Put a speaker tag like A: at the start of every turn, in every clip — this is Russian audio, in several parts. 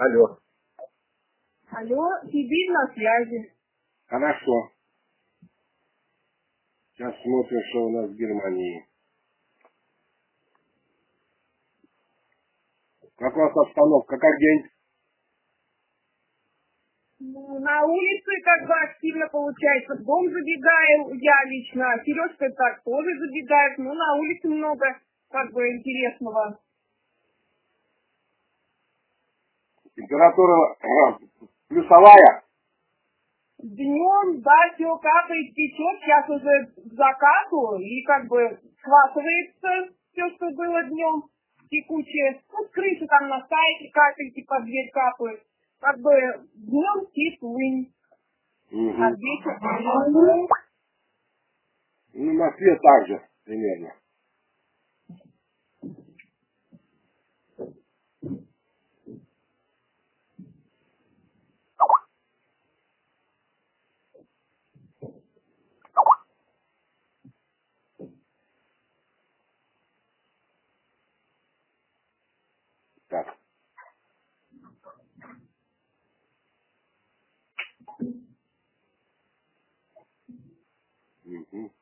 A: Алло.
B: Алло, Сибирь на связи.
A: Хорошо. Сейчас смотрим, что у нас в Германии. Как у вас обстановка? Как день?
B: Ну, на улице как бы активно получается. В дом забегаем я лично. Сережка так тоже забегает. Ну, на улице много как бы интересного.
A: Температура э, плюсовая?
B: Днем, да, все капает, течет. Сейчас уже к закату. И как бы схватывается все, что было днем текучее. Ну, с крыши там на сайте капельки под дверь капают. Как бы днем теплынь.
A: Угу.
B: А вечером...
A: Ну, в Москве так же примерно. Так. Угу.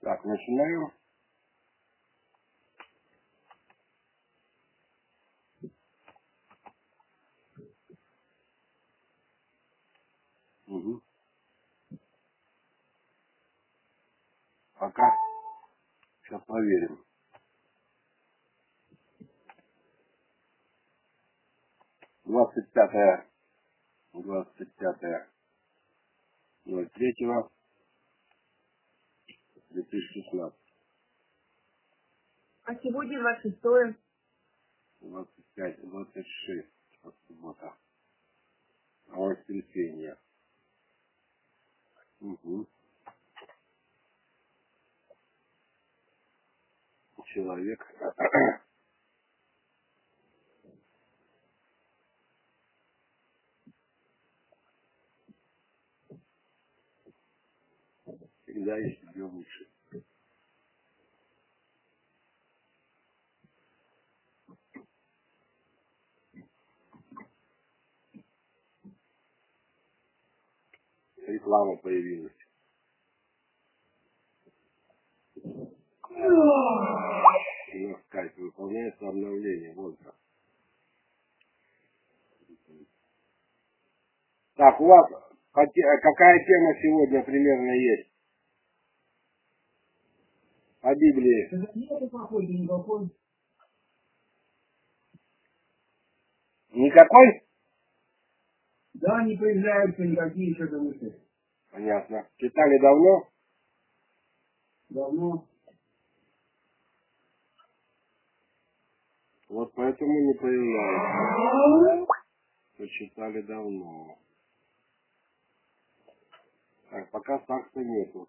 A: Так, начинаем. Угу. Пока. Сейчас проверим. Двадцать пятое. Двадцать пятое. Ноль третьего. Две тысячи шестнадцать.
B: А сегодня 26
A: Двадцать пять. Двадцать шесть. Вот суббота. А воскресенье. Угу. Человек. Всегда есть себе Реклама появилась. На скайпе выполняется обновление. Вот как. Так, у вас какие- какая тема сегодня примерно есть? По Библии.
C: Никакой. Да, не появляются никакие что-то мысли.
A: Понятно. Читали давно?
C: Давно.
A: Вот поэтому не появляется. Почитали давно. Так, пока факта нету.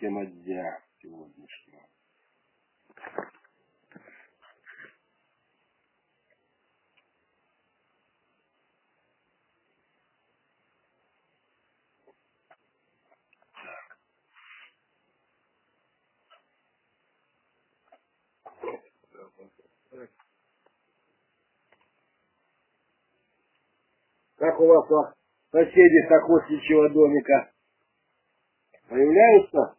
A: Тема дня сегодняшнего. Как у вас соседи с охотничьего домика? Появляются?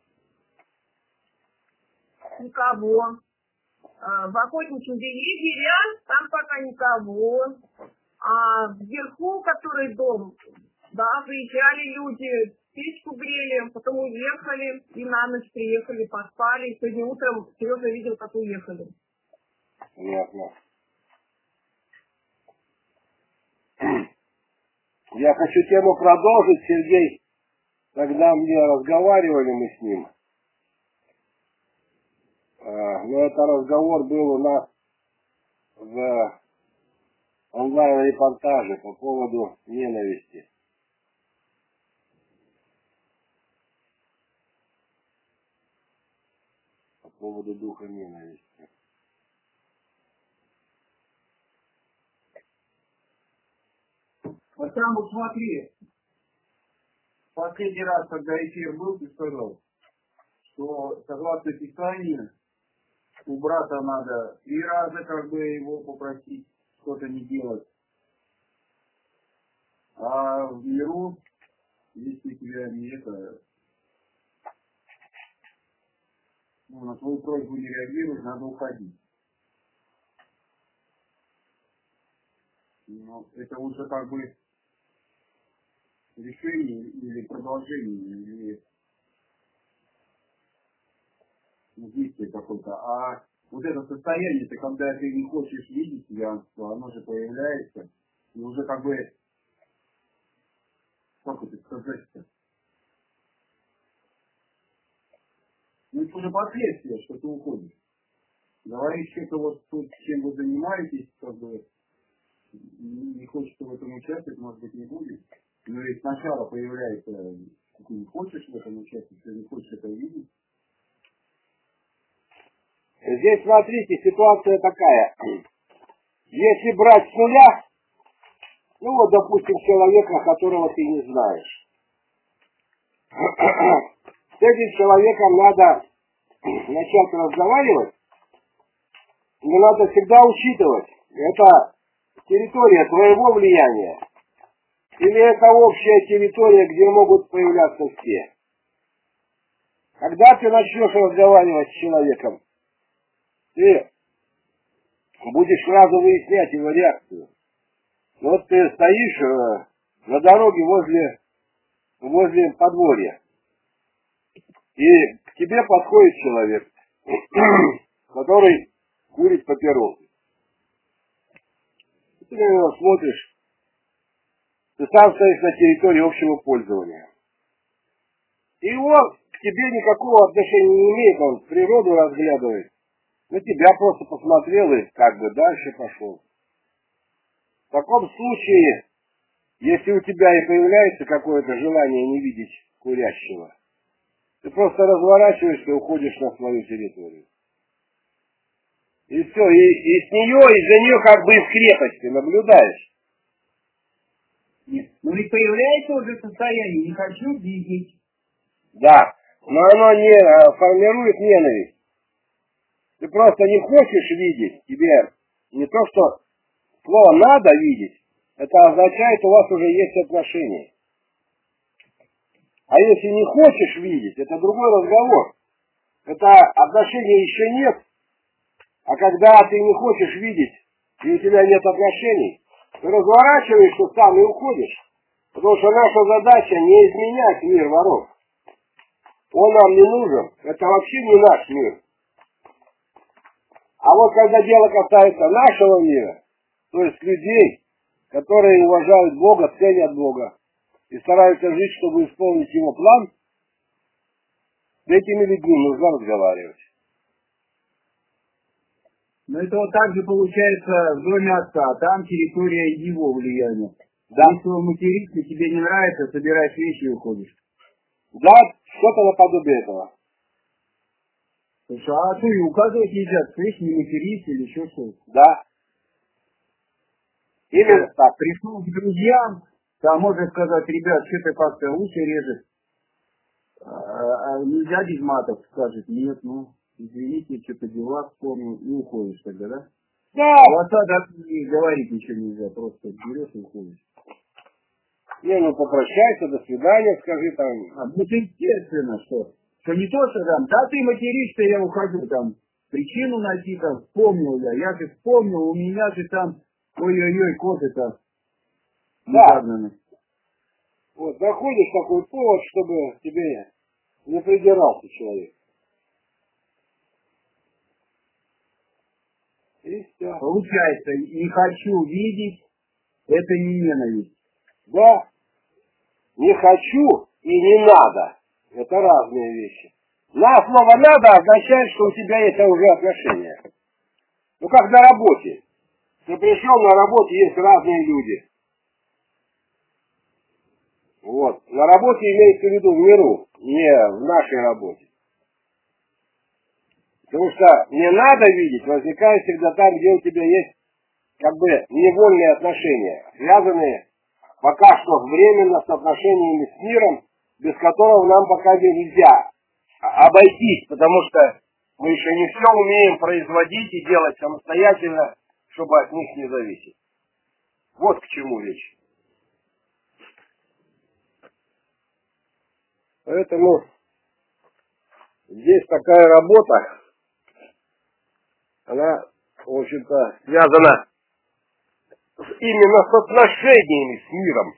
B: никого. А, В охотничьем деревья там пока никого. А вверху, который дом, да, приезжали люди, печку грели, потом уехали, и на ночь приехали, поспали. И сегодня утром Сережа видел, как уехали.
A: Понятно. Я хочу тему продолжить, Сергей. Когда мне разговаривали мы с ним, э, но это разговор был у нас в онлайн-репортаже по поводу ненависти. поводу духа ненависти.
C: А там вот смотри, последний раз, когда эфир был, ты сказал, что согласно Писанию, у брата надо три раза как бы его попросить что-то не делать. А в миру, если тебя не это, ну, на твою просьбу не реагирует, надо уходить. Ну, это уже как бы решение или продолжение, или действие какое-то. А вот это состояние, это когда ты не хочешь видеть пьянство, оно же появляется, и уже как бы, как это сказать-то? Ну, это уже последствия, что ты уходишь. Говоришь, что-то вот тут, чем вы занимаетесь, как бы, не хочется в этом участвовать, может быть, не будет. Но ведь сначала появляется, ты не хочешь в этом участвовать, ты не хочешь это видеть.
A: Здесь, смотрите, ситуация такая. Если брать с нуля, ну вот, допустим, человека, которого ты не знаешь. С этим человеком надо начать разговаривать, но надо всегда учитывать, это территория твоего влияния, или это общая территория, где могут появляться все. Когда ты начнешь разговаривать с человеком, ты будешь сразу выяснять его реакцию. Вот ты стоишь э, на дороге возле, возле подворья, и к тебе подходит человек, который курит папиросы. Ты на него смотришь, ты сам стоишь на территории общего пользования. И он к тебе никакого отношения не имеет, он природу разглядывает. На тебя просто посмотрел и как бы дальше пошел. В таком случае, если у тебя и появляется какое-то желание не видеть курящего, ты просто разворачиваешься и уходишь на свою территорию. И все, и, и с нее, и за нее как бы из крепости наблюдаешь.
C: Нет. Ну ведь появляется уже состояние, не хочу видеть.
A: Да, но оно не а, формирует ненависть. Ты просто не хочешь видеть, тебе не то, что слово надо видеть, это означает, у вас уже есть отношения. А если не хочешь видеть, это другой разговор. Это отношений еще нет. А когда ты не хочешь видеть, и у тебя нет отношений, разворачиваешься сам и уходишь. Потому что наша задача не изменять мир воров. Он нам не нужен. Это вообще не наш мир. А вот когда дело касается нашего мира, то есть людей, которые уважают Бога, ценят Бога и стараются жить, чтобы исполнить его план, с этими людьми нужно разговаривать.
C: Но это вот так же получается в доме отца, там территория его влияния.
A: Да,
C: Если он матерится, тебе не нравится, собираешь вещи и уходишь.
A: да, что-то наподобие этого.
C: Слушай, а что, и указывать нельзя, слышь, не матерись или еще что
A: Да. Именно так.
C: Пришел к друзьям, там можно сказать, ребят, что-то как-то уши режет. А, а нельзя без матов, скажет, нет, ну, извините, что-то дела вспомнил, и уходишь тогда, да?
A: Да.
C: А у отца даже и говорить ничего нельзя, просто берешь и уходишь.
A: Не, ну попрощайся, до свидания, скажи там.
C: А, ну, это естественно, что, что не то, что там, да ты материшься, я ухожу, там, причину найти, там, вспомнил я, я же вспомнил, у меня же там, ой-ой-ой, коты-то,
A: Да.
C: загнаны.
A: Вот, находишь такой повод, чтобы тебе не придирался человек.
C: Получается, не хочу видеть, это не ненависть.
A: Да. Не хочу и не надо. Это разные вещи. На слово надо означает, что у тебя есть уже отношения. Ну как на работе. Ты пришел на работу, есть разные люди. Вот. На работе имеется в виду в миру, не в нашей работе. Потому что не надо видеть возникает всегда там, где у тебя есть как бы невольные отношения, связанные пока что временно с отношениями с миром, без которого нам пока нельзя обойтись, потому что мы еще не все умеем производить и делать самостоятельно, чтобы от них не зависеть. Вот к чему речь. Поэтому здесь такая работа, она, в общем-то, связана именно с отношениями с миром.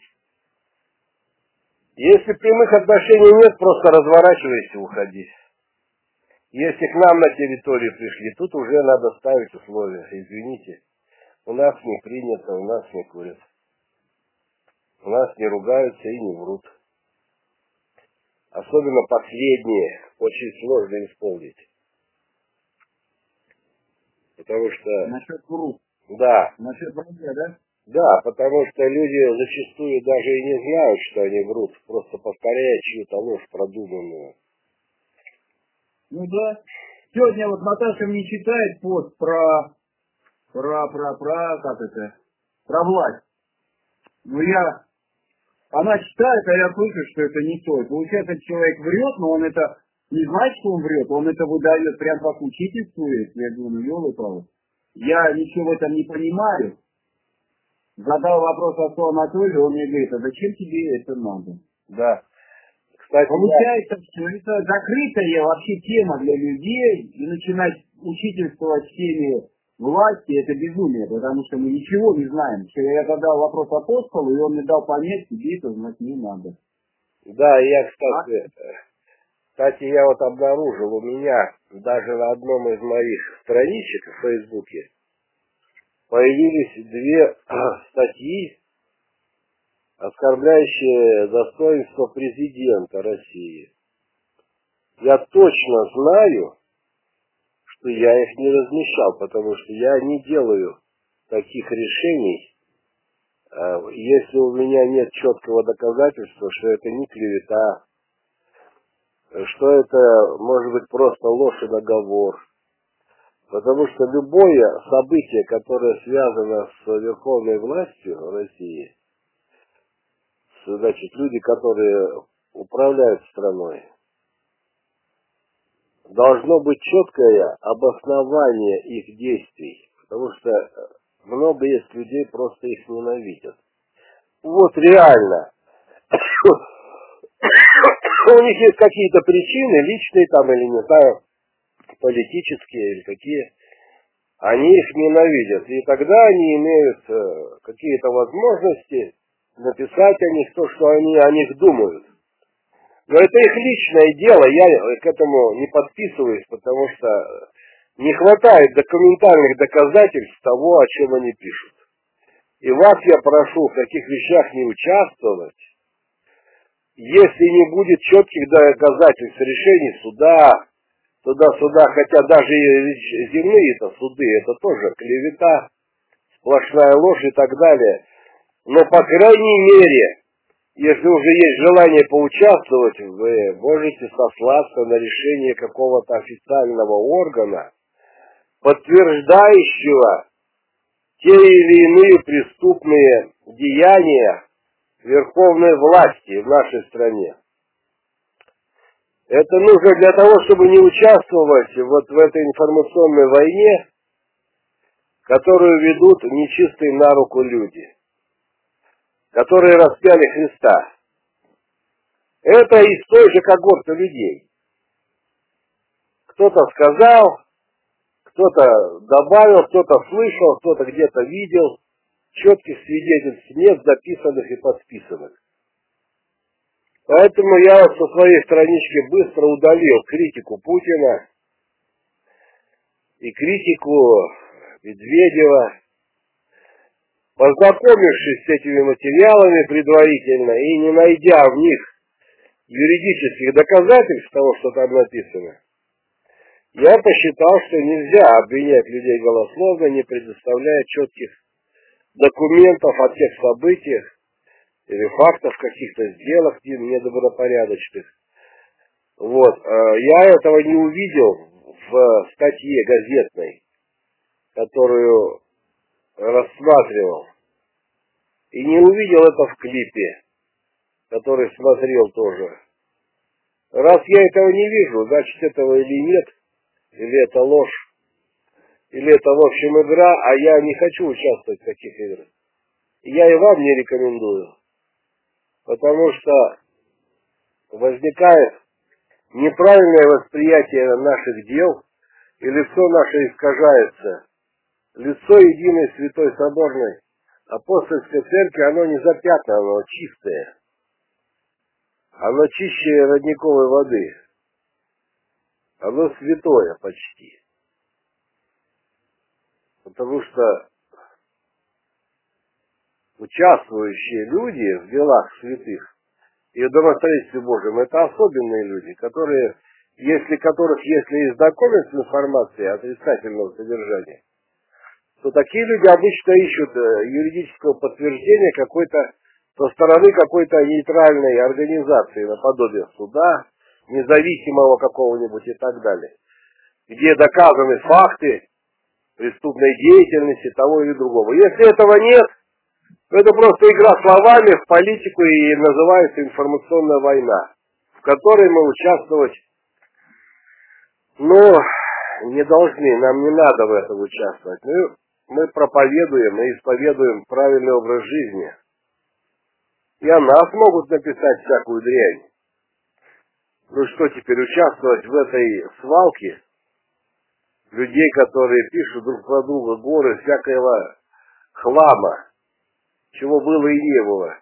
A: Если прямых отношений нет, просто разворачивайся уходи. Если к нам на территорию пришли, тут уже надо ставить условия. Извините, у нас не принято, у нас не курят. У нас не ругаются и не врут. Особенно последнее очень сложно исполнить. Потому что...
C: Насчет врут.
A: Да.
C: Насчет вранья, да?
A: Да, потому что люди зачастую даже и не знают, что они врут, просто повторяют чью-то ложь продуманную.
C: Ну да. Сегодня вот Наташа мне читает пост про, про, про, про, как это, про власть. Ну я, она читает, а я слышу, что это не то. Получается, человек врет, но он это не знает, что он врет, он это выдает прям как учительствует. Я говорю, ну елы Я ничего в этом не понимаю. Задал вопрос отцу Анатолию, он мне говорит, а зачем тебе это надо?
A: Да. Кстати,
C: Получается, что это закрытая вообще тема для людей, и начинать учительствовать в теме власти, это безумие, потому что мы ничего не знаем. Что я задал вопрос апостолу, и он мне дал понять, тебе это знать не надо.
A: Да, я, кстати, а? Кстати, я вот обнаружил у меня даже на одном из моих страничек в Фейсбуке появились две статьи, оскорбляющие достоинство президента России. Я точно знаю, что я их не размещал, потому что я не делаю таких решений, а, если у меня нет четкого доказательства, что это не клевета, что это может быть просто ложь и договор, Потому что любое событие, которое связано с верховной властью России, значит, люди, которые управляют страной, должно быть четкое обоснование их действий, потому что много есть людей, просто их ненавидят. Вот реально. У них есть какие-то причины, личные там или не знаю, политические или какие, они их ненавидят. И тогда они имеют э, какие-то возможности написать о них то, что они о них думают. Но это их личное дело, я к этому не подписываюсь, потому что не хватает документальных доказательств того, о чем они пишут. И вас я прошу в таких вещах не участвовать, если не будет четких доказательств решений суда, туда-сюда, хотя даже и земные-то суды, это тоже клевета, сплошная ложь и так далее. Но, по крайней мере, если уже есть желание поучаствовать, вы можете сослаться на решение какого-то официального органа, подтверждающего те или иные преступные деяния верховной власти в нашей стране. Это нужно для того, чтобы не участвовать вот в этой информационной войне, которую ведут нечистые на руку люди, которые распяли Христа. Это из той же когорты людей. Кто-то сказал, кто-то добавил, кто-то слышал, кто-то где-то видел. Четких свидетельств нет, записанных и подписанных. Поэтому я со своей странички быстро удалил критику Путина и критику Медведева, познакомившись с этими материалами предварительно и не найдя в них юридических доказательств того, что там написано, я посчитал, что нельзя обвинять людей голословно, не предоставляя четких документов о тех событиях, или фактов каких-то сделок недобропорядочных. Вот. Э, я этого не увидел в статье газетной, которую рассматривал, и не увидел это в клипе, который смотрел тоже. Раз я этого не вижу, значит этого или нет, или это ложь, или это в общем игра, а я не хочу участвовать в таких играх. Я и вам не рекомендую, потому что возникает неправильное восприятие наших дел, и лицо наше искажается. Лицо единой святой соборной апостольской церкви, оно не запятнано, оно чистое. Оно чище родниковой воды. Оно святое почти. Потому что участвующие люди в делах святых и в домостроительстве Божьем, это особенные люди, которые, если которых, если изнакомят с информацией отрицательного содержания, то такие люди обычно ищут э, юридического подтверждения какой-то со стороны какой-то нейтральной организации, наподобие суда, независимого какого-нибудь и так далее, где доказаны факты преступной деятельности того или другого. Если этого нет, то это просто игра словами в политику и называется информационная война, в которой мы участвовать, ну, не должны, нам не надо в этом участвовать. Мы мы проповедуем и исповедуем правильный образ жизни. И о нас могут написать всякую дрянь. Ну что теперь, участвовать в этой свалке людей, которые пишут друг про друга горы всякого хлама, чего было и не было.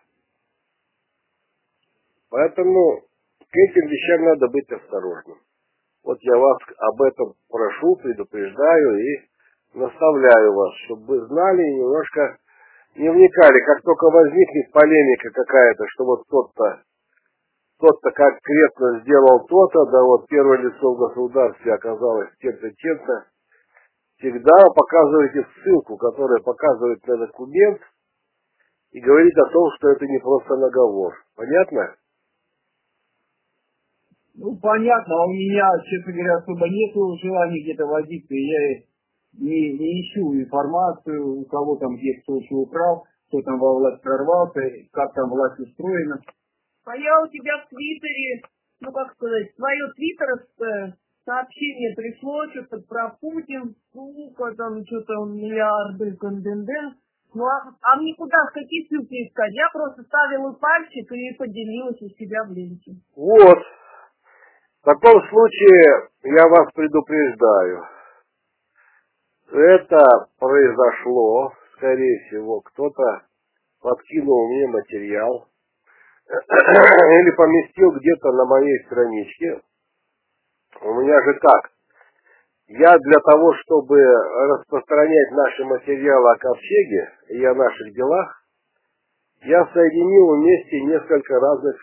A: Поэтому к этим вещам надо быть осторожным. Вот я вас об этом прошу, предупреждаю и наставляю вас, чтобы вы знали и немножко не вникали, как только возникнет полемика какая-то, что вот тот-то тот-то конкретно сделал то-то, да вот первое лицо в государстве оказалось тем-то, тем-то, всегда показывайте ссылку, которая показывает на документ и говорит о том, что это не просто наговор. Понятно?
C: Ну, понятно, а у меня, честно говоря, особо нет желания где-то возиться, и я не, не ищу информацию, у кого там где кто что украл, кто там во власть прорвался, как там власть устроена.
B: А я у тебя в Твиттере, ну как сказать, свое твиттеровское сообщение пришло, что-то про Путин, сука, там что-то миллиарды, конденден. Ну а, а мне куда, какие ссылки искать? Я просто ставила пальчик и поделилась у себя в ленте.
A: Вот. В таком случае я вас предупреждаю это произошло, скорее всего, кто-то подкинул мне материал или поместил где-то на моей страничке. У меня же как? Я для того, чтобы распространять наши материалы о ковчеге и о наших делах, я соединил вместе несколько разных,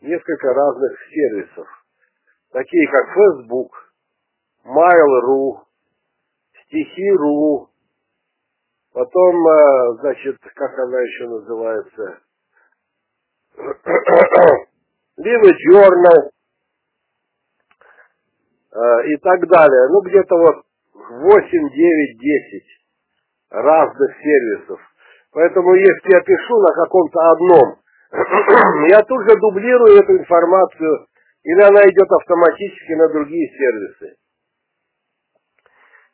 A: несколько разных сервисов, такие как Facebook, Mail.ru, стихи.ру, потом, э, значит, как она еще называется, Лива Journal э, и так далее. Ну, где-то вот 8, 9, 10 разных сервисов. Поэтому, если я пишу на каком-то одном, я тут же дублирую эту информацию, или она идет автоматически на другие сервисы.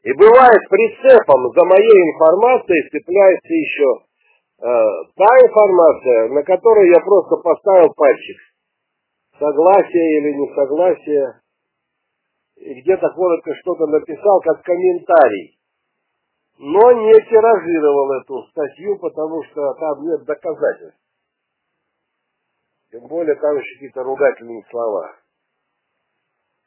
A: И бывает прицепом за моей информацией цепляется еще та информация, на которую я просто поставил пальчик. Согласие или несогласие. И где-то коротко что-то написал как комментарий. Но не тиражировал эту статью, потому что там нет доказательств. Тем более там еще какие-то ругательные слова.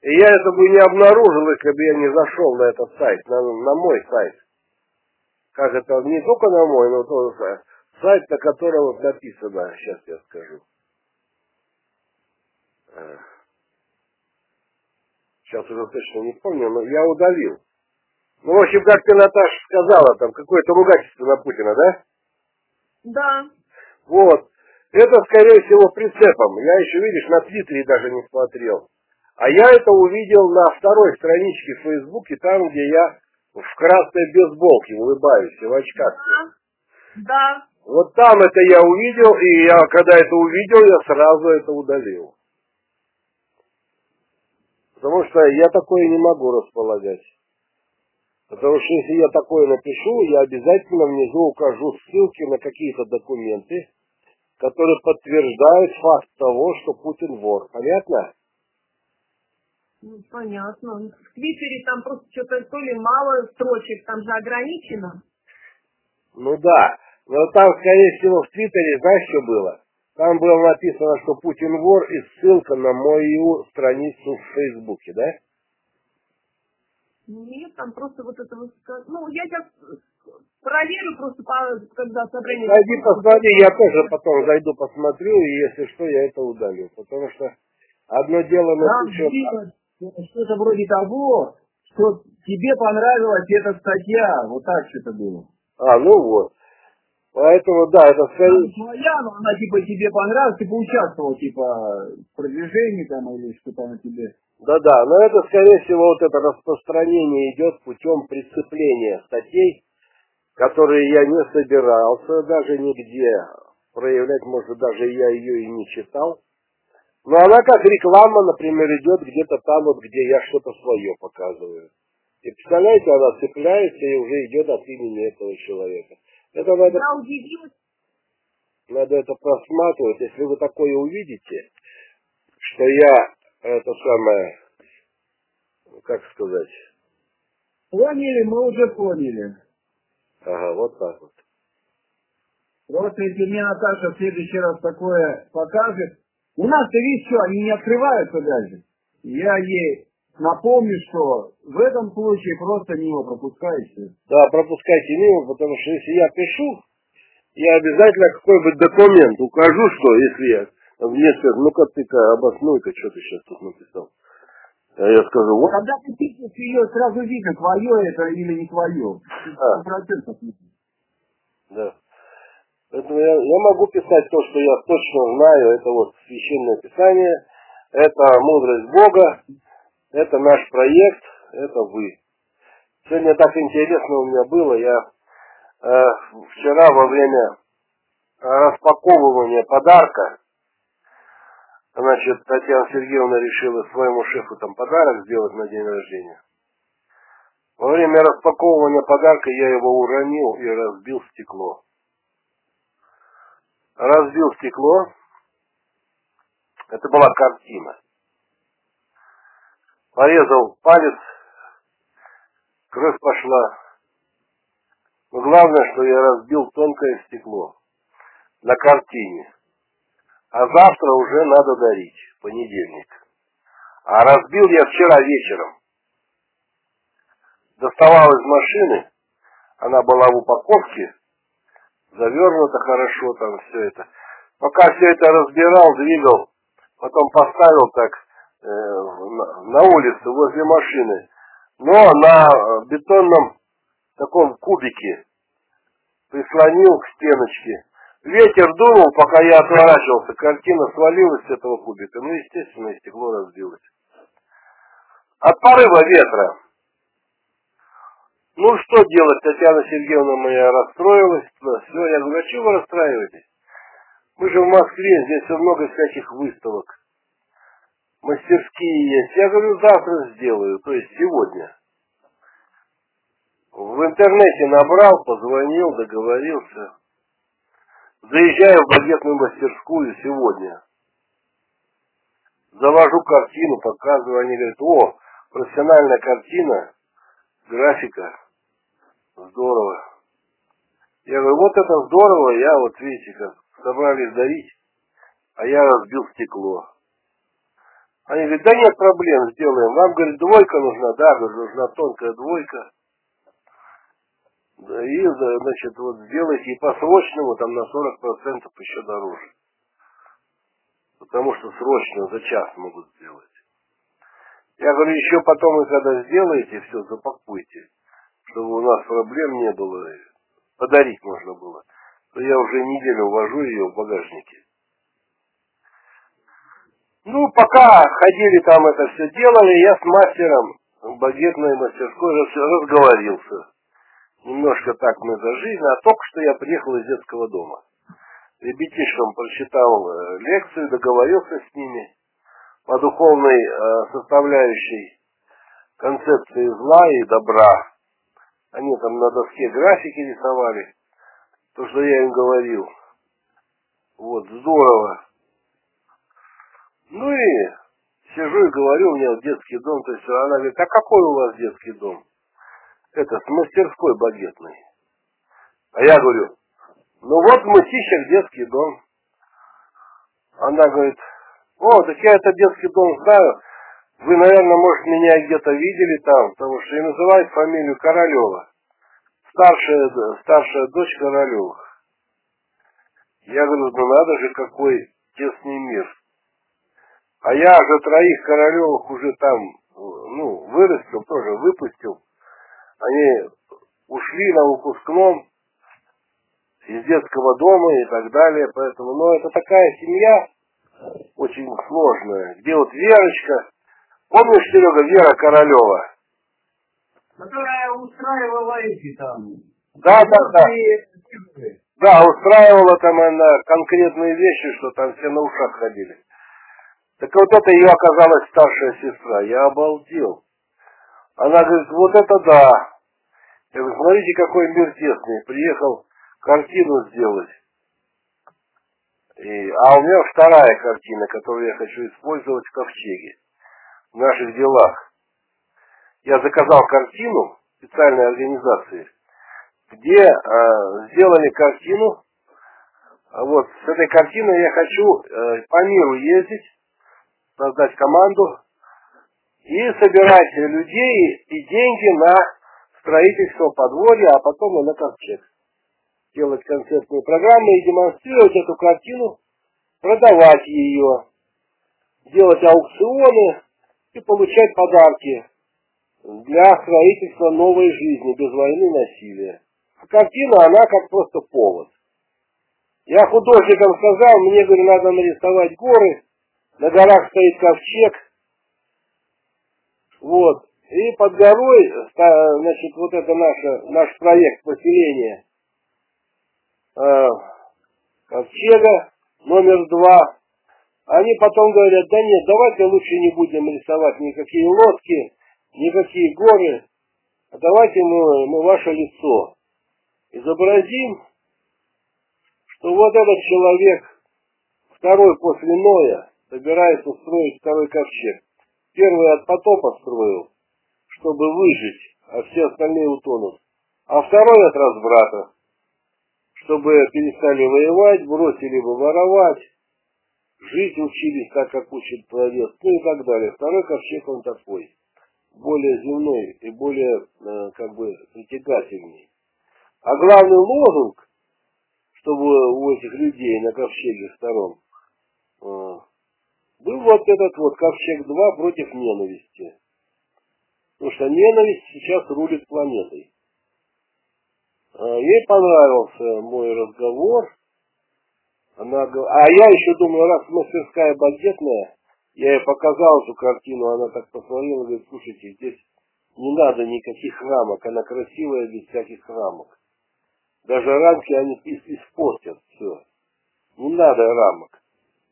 A: И я это бы не обнаружил, если бы я не зашел на этот сайт, на, на мой сайт. Как это, не только на мой, но тоже сайт, на котором написано, сейчас я скажу. Сейчас уже точно не помню, но я удалил. Ну, в общем, как ты, Наташа, сказала, там какое-то ругательство на Путина, да?
B: Да.
A: Вот. Это, скорее всего, прицепом. Я еще, видишь, на Твиттере даже не смотрел. А я это увидел на второй страничке в Фейсбуке, там, где я в красной бейсболке улыбаюсь и в очках.
B: Да. Да.
A: Вот там это я увидел, и я, когда это увидел, я сразу это удалил. Потому что я такое не могу располагать. Потому что если я такое напишу, я обязательно внизу укажу ссылки на какие-то документы, которые подтверждают факт того, что Путин вор. Понятно?
B: Ну, понятно. В Твиттере там просто что-то то ли мало строчек, там же ограничено.
A: Ну да. Но там, скорее всего, в Твиттере, знаешь, что было? Там было написано, что Путин вор и ссылка на мою страницу в Фейсбуке, да?
B: Нет, там просто вот это вот... Ну, я сейчас проверю просто, когда собрание...
A: Зайди, посмотри, я тоже потом зайду, посмотрю, и если что, я это удалю. Потому что одно дело
C: напишет... Что-то вроде того, что тебе понравилась эта статья, вот так что-то было.
A: А, ну вот. Поэтому, да, это
C: скорее... Твоя, но она типа тебе понравилась, ты поучаствовал типа в продвижении там или что-то на тебе.
A: Да-да, но это, скорее всего, вот это распространение идет путем прицепления статей, которые я не собирался даже нигде проявлять, может, даже я ее и не читал. Но она как реклама, например, идет где-то там, вот где я что-то свое показываю. И представляете, она цепляется и уже идет от имени этого человека. Это надо,
B: Я удивилась.
A: надо это просматривать. Если вы такое увидите, что я это самое, как сказать?
C: Поняли, мы уже поняли.
A: Ага, вот так вот.
C: Просто если мне Наташа в следующий раз такое покажет, у нас, ты видишь, что, они не открываются даже. Я ей напомню, что в этом случае просто мимо пропускайте.
A: Да, пропускайте мимо, потому что если я пишу, я обязательно какой-нибудь документ укажу, что если я мне скажут, ну-ка ты-ка обоснуй-ка, что ты сейчас тут написал. А я скажу, вот.
C: Когда ты пишешь ее, сразу видно, твое это или не твое. А. Процентов
A: Да. Поэтому я, я могу писать то, что я точно знаю. Это вот священное писание, это мудрость Бога, это наш проект, это вы. Сегодня так интересно у меня было. Я э, вчера во время распаковывания подарка, значит, Татьяна Сергеевна решила своему шефу там подарок сделать на день рождения. Во время распаковывания подарка я его уронил и разбил стекло. Разбил стекло. Это была картина порезал палец, кровь пошла. Но главное, что я разбил тонкое стекло на картине. А завтра уже надо дарить, понедельник. А разбил я вчера вечером. Доставал из машины, она была в упаковке, завернута хорошо там все это. Пока все это разбирал, двигал, потом поставил так на улице возле машины, но на бетонном таком кубике прислонил к стеночке. Ветер дунул, пока я отворачивался, картина свалилась с этого кубика. Ну, естественно, стекло разбилось. От порыва ветра. Ну, что делать, Татьяна Сергеевна моя расстроилась. Все, я говорю, а чего вы расстраиваетесь? Мы же в Москве, здесь много всяких выставок мастерские есть. Я говорю, завтра сделаю, то есть сегодня. В интернете набрал, позвонил, договорился. Заезжаю в багетную мастерскую сегодня. Завожу картину, показываю. Они говорят, о, профессиональная картина, графика. Здорово. Я говорю, вот это здорово, я вот видите, как собрались дарить, а я разбил стекло. Они говорят, да нет проблем, сделаем. Вам, говорит, двойка нужна, да, говорит, нужна тонкая двойка. Да, и, значит, вот сделайте и по срочному там на 40% еще дороже. Потому что срочно за час могут сделать. Я говорю, еще потом вы когда сделаете, все запакуйте, чтобы у нас проблем не было, подарить можно было. То я уже неделю вожу ее в багажнике. Ну, пока ходили там это все делали, я с мастером в багетной мастерской разговорился. Немножко так мы зажили, а только что я приехал из детского дома. Ребятишкам прочитал э, лекцию, договорился с ними по духовной э, составляющей концепции зла и добра. Они там на доске графики рисовали, то, что я им говорил. Вот, здорово. Ну и сижу и говорю, у меня детский дом, то есть она говорит, а какой у вас детский дом? Это, мастерской багетной. А я говорю, ну вот в Мысищах детский дом. Она говорит, о, так я этот детский дом знаю. Вы, наверное, может, меня где-то видели там, потому что и называют фамилию Королева. Старшая, старшая дочь Королева. Я говорю, ну надо же, какой тесный мир. А я же троих Королевых уже там, ну, вырастил, тоже выпустил. Они ушли на выпускном из детского дома и так далее. Поэтому, ну, это такая семья очень сложная. Где вот Верочка, помнишь, Серега, Вера Королева?
C: Которая устраивала эти там.
A: Да, да, да. Да, устраивала там она конкретные вещи, что там все на ушах ходили. Так вот это ее оказалась старшая сестра. Я обалдел. Она говорит, вот это да. Я говорю, смотрите, какой мир тесный. Приехал картину сделать. И, а у меня вторая картина, которую я хочу использовать в ковчеге. В наших делах. Я заказал картину специальной организации, где э, сделали картину. Вот с этой картиной я хочу э, по миру ездить, создать команду и собирать людей и деньги на строительство подворья, а потом и на ковчег делать концертные программы и демонстрировать эту картину, продавать ее, делать аукционы и получать подарки для строительства новой жизни без войны и насилия. А картина, она как просто повод. Я художникам сказал, мне, говорю, надо нарисовать горы, на горах стоит ковчег, вот, и под горой, значит, вот это наше, наш проект поселения э, ковчега номер два. Они потом говорят, да нет, давайте лучше не будем рисовать никакие лодки, никакие горы, а давайте мы, мы ваше лицо изобразим, что вот этот человек, второй после Ноя, собирается строить второй ковчег. Первый от потопа строил, чтобы выжить, а все остальные утонут. А второй от разбрата, чтобы перестали воевать, бросили бы воровать, жить учились так, как учит Творец, ну и так далее. Второй ковчег он такой, более земной и более, э, как бы, притягательный. А главный лозунг, чтобы у этих людей на ковчеге сторон, э, был вот этот вот ковчег 2 против ненависти. Потому что ненависть сейчас рулит планетой. А, ей понравился мой разговор. Она, а я еще думаю, раз мастерская багетная, я ей показал эту картину, она так посмотрела говорит, слушайте, здесь не надо никаких рамок, она красивая без всяких рамок. Даже рамки они испортят все. Не надо рамок.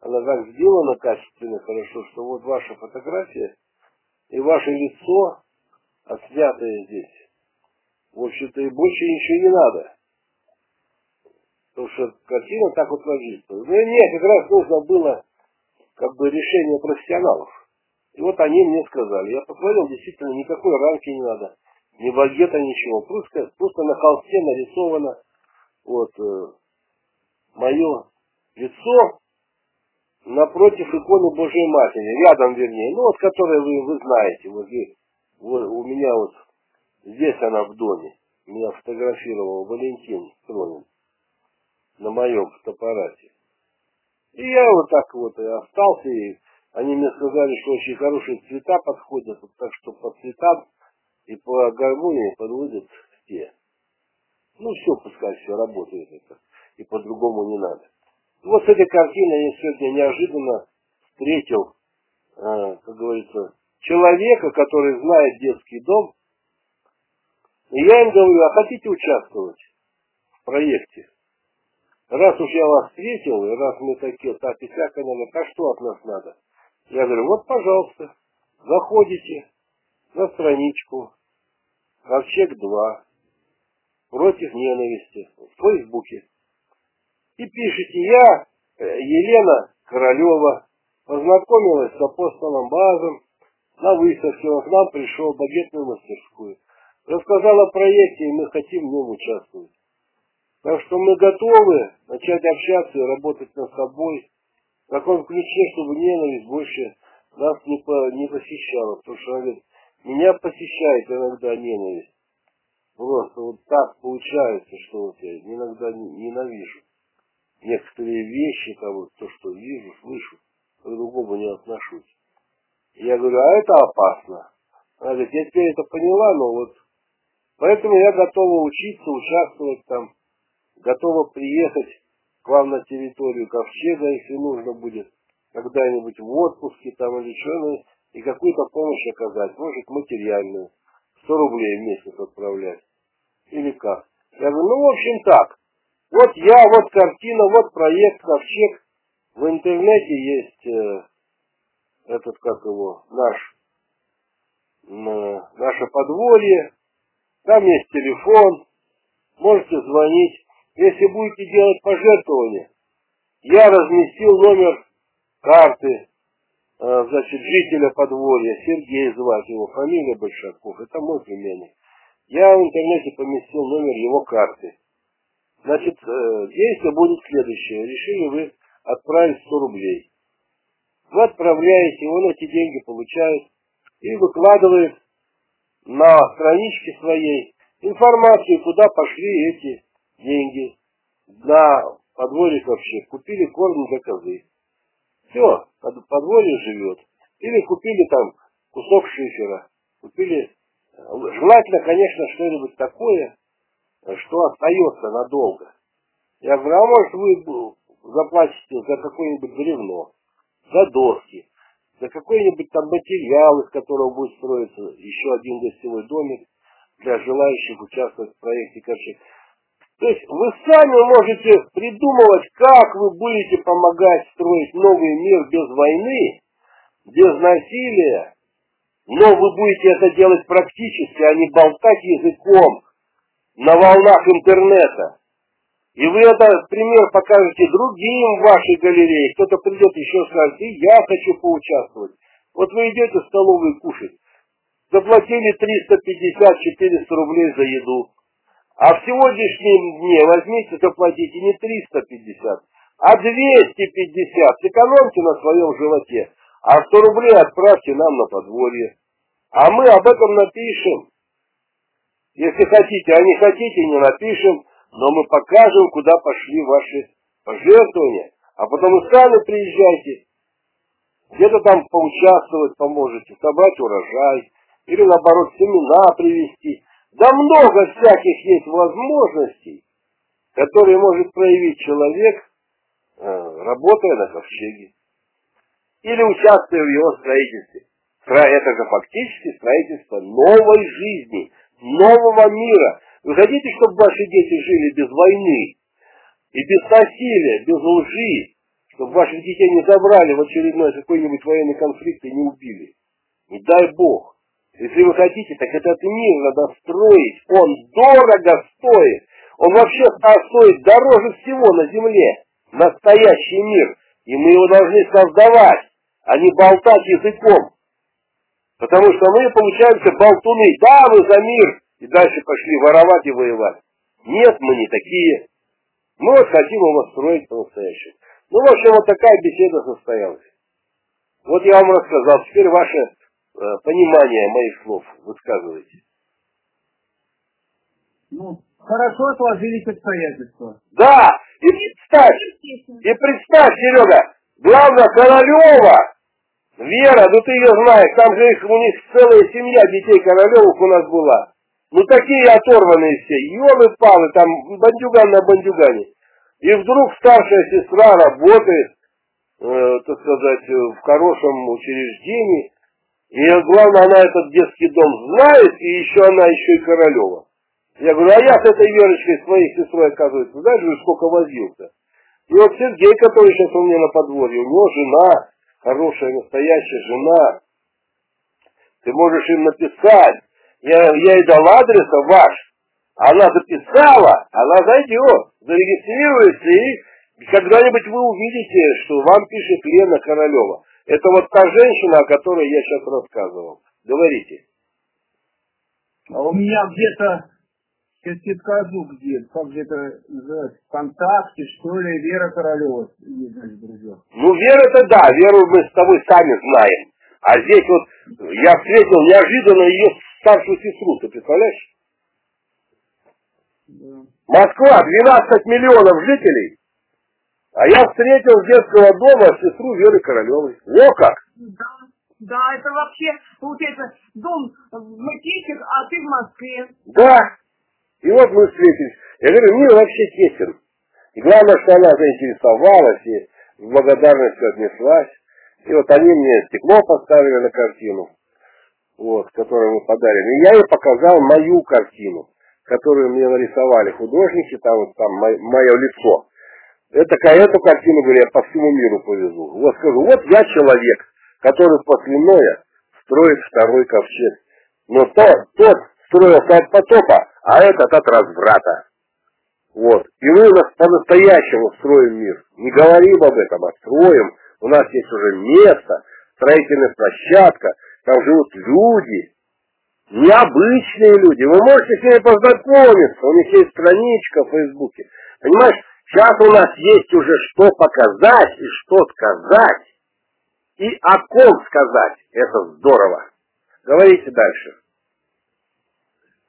A: Она так сделана качественно, хорошо, что вот ваша фотография и ваше лицо, отснятое здесь, в общем-то, и больше ничего не надо. Потому что картина так вот ложится. Ну нет, как раз нужно было как бы решение профессионалов. И вот они мне сказали. Я посмотрел, действительно, никакой рамки не надо. Ни багета, ничего. Просто, просто на холсте нарисовано вот э, мое лицо напротив иконы Божьей Матери, рядом вернее, ну вот которой вы, вы знаете, вот, вот у меня вот Здесь она в доме. Меня фотографировал Валентин Стронин на моем фотоаппарате. И я вот так вот и остался, и они мне сказали, что очень хорошие цвета подходят, так что по цветам и по гармонии подводят все. Ну, все, пускай все работает это, и по-другому не надо. Вот с этой картиной я сегодня неожиданно встретил э, как говорится, человека, который знает детский дом, и я им говорю, а хотите участвовать в проекте? Раз уж я вас встретил, и раз мы такие, так и всякое, а что от нас надо? Я говорю, вот, пожалуйста, заходите на страничку Ковчег 2 против ненависти в Фейсбуке. И пишите, я, э, Елена Королева, познакомилась с апостолом Базом на выставке, он к нам пришел в багетную мастерскую. Рассказал о проекте, и мы хотим в нем участвовать. Так что мы готовы начать общаться и работать над собой в таком ключе, чтобы ненависть больше нас не, по, не посещала. Потому что, говорит, меня посещает иногда ненависть. Просто вот так получается, что вот я иногда ненавижу некоторые вещи, там, вот, то, что вижу, слышу, к другому не отношусь. Я говорю, а это опасно. Она говорит, я теперь это поняла, но вот поэтому я готова учиться, участвовать там, готова приехать к вам на территорию Ковчега, если нужно будет, когда-нибудь в отпуске там или что, ну, и какую-то помощь оказать, может материальную, 100 рублей в месяц отправлять. Или как? Я говорю, ну, в общем, так. Вот я, вот картина, вот проект Ковчег. В интернете есть э, этот, как его, наш, э, наше подворье. Там есть телефон. Можете звонить. Если будете делать пожертвования, я разместил номер карты, э, значит, жителя подворья, Сергей звать его, фамилия Большаков, это мой племянник. Я в интернете поместил номер его карты. Значит, э, действие будет следующее. Решили вы отправить 100 рублей. Вы отправляете, он эти деньги получает и выкладывает на страничке своей информацию, куда пошли эти деньги. На подворье вообще купили корм для козы. Все, подворье живет. Или купили там кусок шифера. Купили Желательно, конечно, что-нибудь такое, что остается надолго. Я говорю, а может вы заплатите за какое-нибудь бревно, за доски, за какой-нибудь там материал, из которого будет строиться еще один гостевой домик для желающих участвовать в проекте Корчик. То есть вы сами можете придумывать, как вы будете помогать строить новый мир без войны, без насилия, но вы будете это делать практически, а не болтать языком на волнах интернета. И вы этот пример покажете другим в вашей галерее. Кто-то придет еще скажет, и я хочу поучаствовать. Вот вы идете в столовую кушать. Заплатили 350-400 рублей за еду. А в сегодняшнем дне возьмите, заплатите не 350, а 250. Сэкономьте на своем животе. А 100 рублей отправьте нам на подворье. А мы об этом напишем. Если хотите, а не хотите, не напишем, но мы покажем, куда пошли ваши пожертвования. А потом вы сами приезжайте, где-то там поучаствовать поможете, собрать урожай, или наоборот семена привезти. Да много всяких есть возможностей, которые может проявить человек, э, работая на ковчеге или участвуя в его строительстве. Это же фактически строительство новой жизни, нового мира. Вы хотите, чтобы ваши дети жили без войны и без насилия, без лжи, чтобы ваших детей не забрали в очередной какой-нибудь военный конфликт и не убили? Не дай Бог. Если вы хотите, так этот мир надо строить. Он дорого стоит. Он вообще стоит дороже всего на земле. Настоящий мир. И мы его должны создавать а не болтать языком. Потому что мы, получаемся, болтуны. Да, мы за мир. И дальше пошли воровать и воевать. Нет, мы не такие. Мы вот хотим его строить по-настоящему. Ну, в общем, вот такая беседа состоялась. Вот я вам рассказал. Теперь ваше э, понимание моих слов высказывайте.
C: Ну, хорошо сложились обстоятельства.
A: Да, и представь, и представь, Серега, Главное, Королева, Вера, ну ты ее знаешь, там же их, у них целая семья детей Королевых у нас была. Ну такие оторванные все, елы-палы, там бандюган на бандюгане. И вдруг старшая сестра работает, э, так сказать, в хорошем учреждении. И главное, она этот детский дом знает, и еще она еще и Королева. Я говорю, а я с этой Верочкой своей сестрой, оказывается, знаешь, сколько возился. И вот Сергей, который сейчас у меня на подворье, у него жена, хорошая, настоящая жена. Ты можешь им написать. Я, я ей дал адрес ваш. Она записала, она зайдет, зарегистрируется, и когда-нибудь вы увидите, что вам пишет Лена Королева. Это вот та женщина, о которой я сейчас рассказывал. Говорите.
C: А у меня где-то Тебе скажу, где, как же это называется, ВКонтакте, что ли, Вера Королева есть, значит, друзья.
A: Ну, Вера-то да, Веру мы с тобой сами знаем. А здесь вот я встретил неожиданно ее старшую сестру, ты представляешь? Да. Москва, 12 миллионов жителей. А я встретил с детского дома сестру Веры Королевой. О как!
B: Да, да, это вообще, получается, дом в Макейках, а ты в Москве.
A: Да, и вот мы встретились. Я говорю, мир вообще тесен. И главное, что она заинтересовалась и с благодарностью отнеслась. И вот они мне стекло поставили на картину, вот, которую мы подарили. И я ей показал мою картину, которую мне нарисовали художники, там, вот, там мое лицо. Это, эту картину, говорю, я по всему миру повезу. Вот скажу, вот я человек, который после Ноя строит второй ковчег. Но тот, тот строился от потопа, а этот от разврата. Вот. И мы у нас по-настоящему строим мир. Не говорим об этом, а строим. У нас есть уже место, строительная площадка, там живут люди, необычные люди. Вы можете с ними познакомиться, у них есть страничка в Фейсбуке. Понимаешь, сейчас у нас есть уже что показать и что сказать, и о ком сказать. Это здорово. Говорите дальше.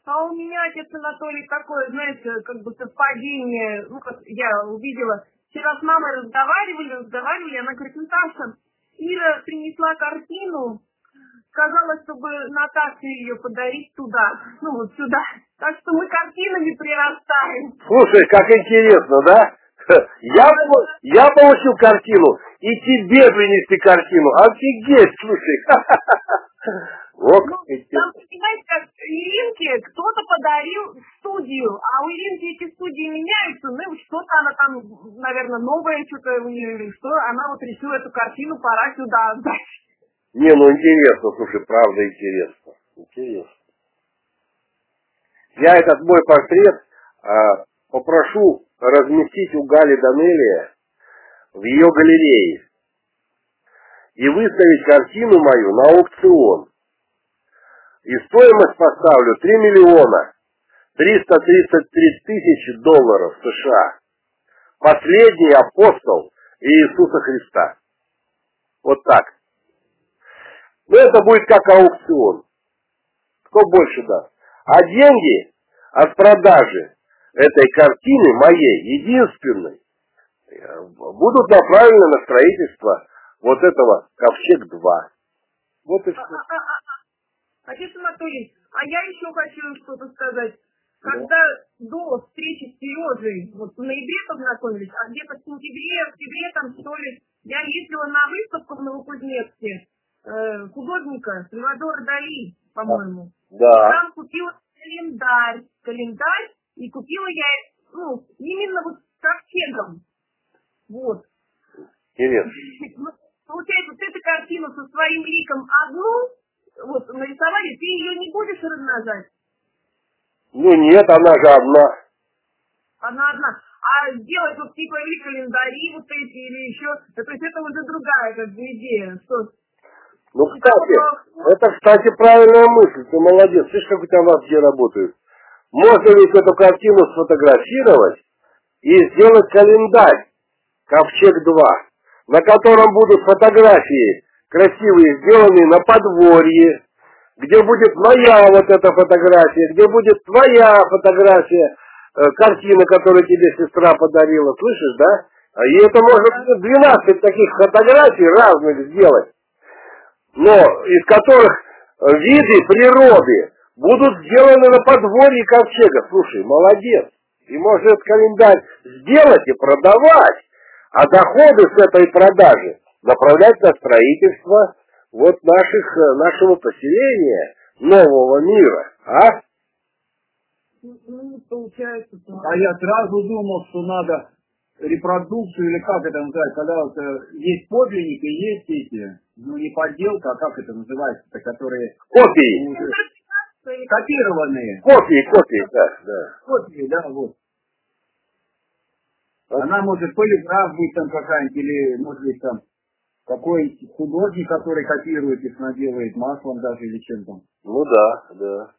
B: А у меня, отец Анатолий, такое, знаете, как бы совпадение, ну, как я увидела, вчера с мамой разговаривали, разговаривали, она говорит, Наташа, Ира принесла картину, сказала, чтобы Наташе ее подарить туда, ну, вот сюда. Так что мы картинами прирастаем.
A: Слушай, как интересно, да? Я, я получил картину, и тебе принести картину. Офигеть, слушай.
B: Вот, ну, там, понимаете, как Иринке кто-то подарил студию, а у Иринки эти студии меняются, ну, что-то она там, наверное, новое что-то у нее или что, она вот решила эту картину пора сюда отдать.
A: Не, ну интересно, слушай, правда интересно. Интересно. Я этот мой портрет а, попрошу разместить у Гали Данелия в ее галерее и выставить картину мою на аукцион. И стоимость поставлю 3 миллиона 333 тысячи долларов США. Последний апостол Иисуса Христа. Вот так. Но это будет как аукцион. Кто больше даст? А деньги от продажи этой картины моей, единственной, будут направлены на строительство вот этого Ковчег-2. Вот и все.
B: Отец Анатолий, а я еще хочу что-то сказать. Когда до встречи с Сережей, вот в ноябре познакомились, а где-то в сентябре, в октябре там что ли, я ездила на выставку в Новокузнецке э, художника Сальвадора Дали, по-моему.
A: Да.
B: Там купила календарь, календарь и купила я, ну, именно вот с ковчегом. Вот.
A: Интересно.
B: Ну, получается, вот эту картину со своим ликом одну, вот, нарисовали, ты ее не будешь размножать?
A: Ну нет, она же одна.
B: Она одна. А сделать вот типа или календари вот эти, или еще, то есть это уже другая как бы идея, что
A: ну, кстати, это, кстати, правильная мысль, ты молодец. Слышишь, как у тебя мозги работают. Можно ведь эту картину сфотографировать и сделать календарь «Ковчег-2», на котором будут фотографии красивые, сделанные на подворье, где будет моя вот эта фотография, где будет твоя фотография, э, картина, которую тебе сестра подарила, слышишь, да? И это можно 12 таких фотографий разных сделать, но из которых виды природы, будут сделаны на подворье ковчега. Слушай, молодец. И может календарь сделать и продавать, а доходы с этой продажи направлять на строительство вот наших, э, нашего поселения, нового мира, а?
B: Ну, получается.
C: А я сразу думал, что надо репродукцию, или как это называется, когда вот, э, есть подлинник и есть эти, ну не подделка, а как это называется, которые
A: Копии,
C: уже копированные.
A: копии, копии, да, да.
C: Копии, да, вот.
A: Вот.
C: Она может полиграф быть там какая-нибудь, или может быть там какой художник, который копирует их, наделает маслом даже или чем-то.
A: Ну да, да.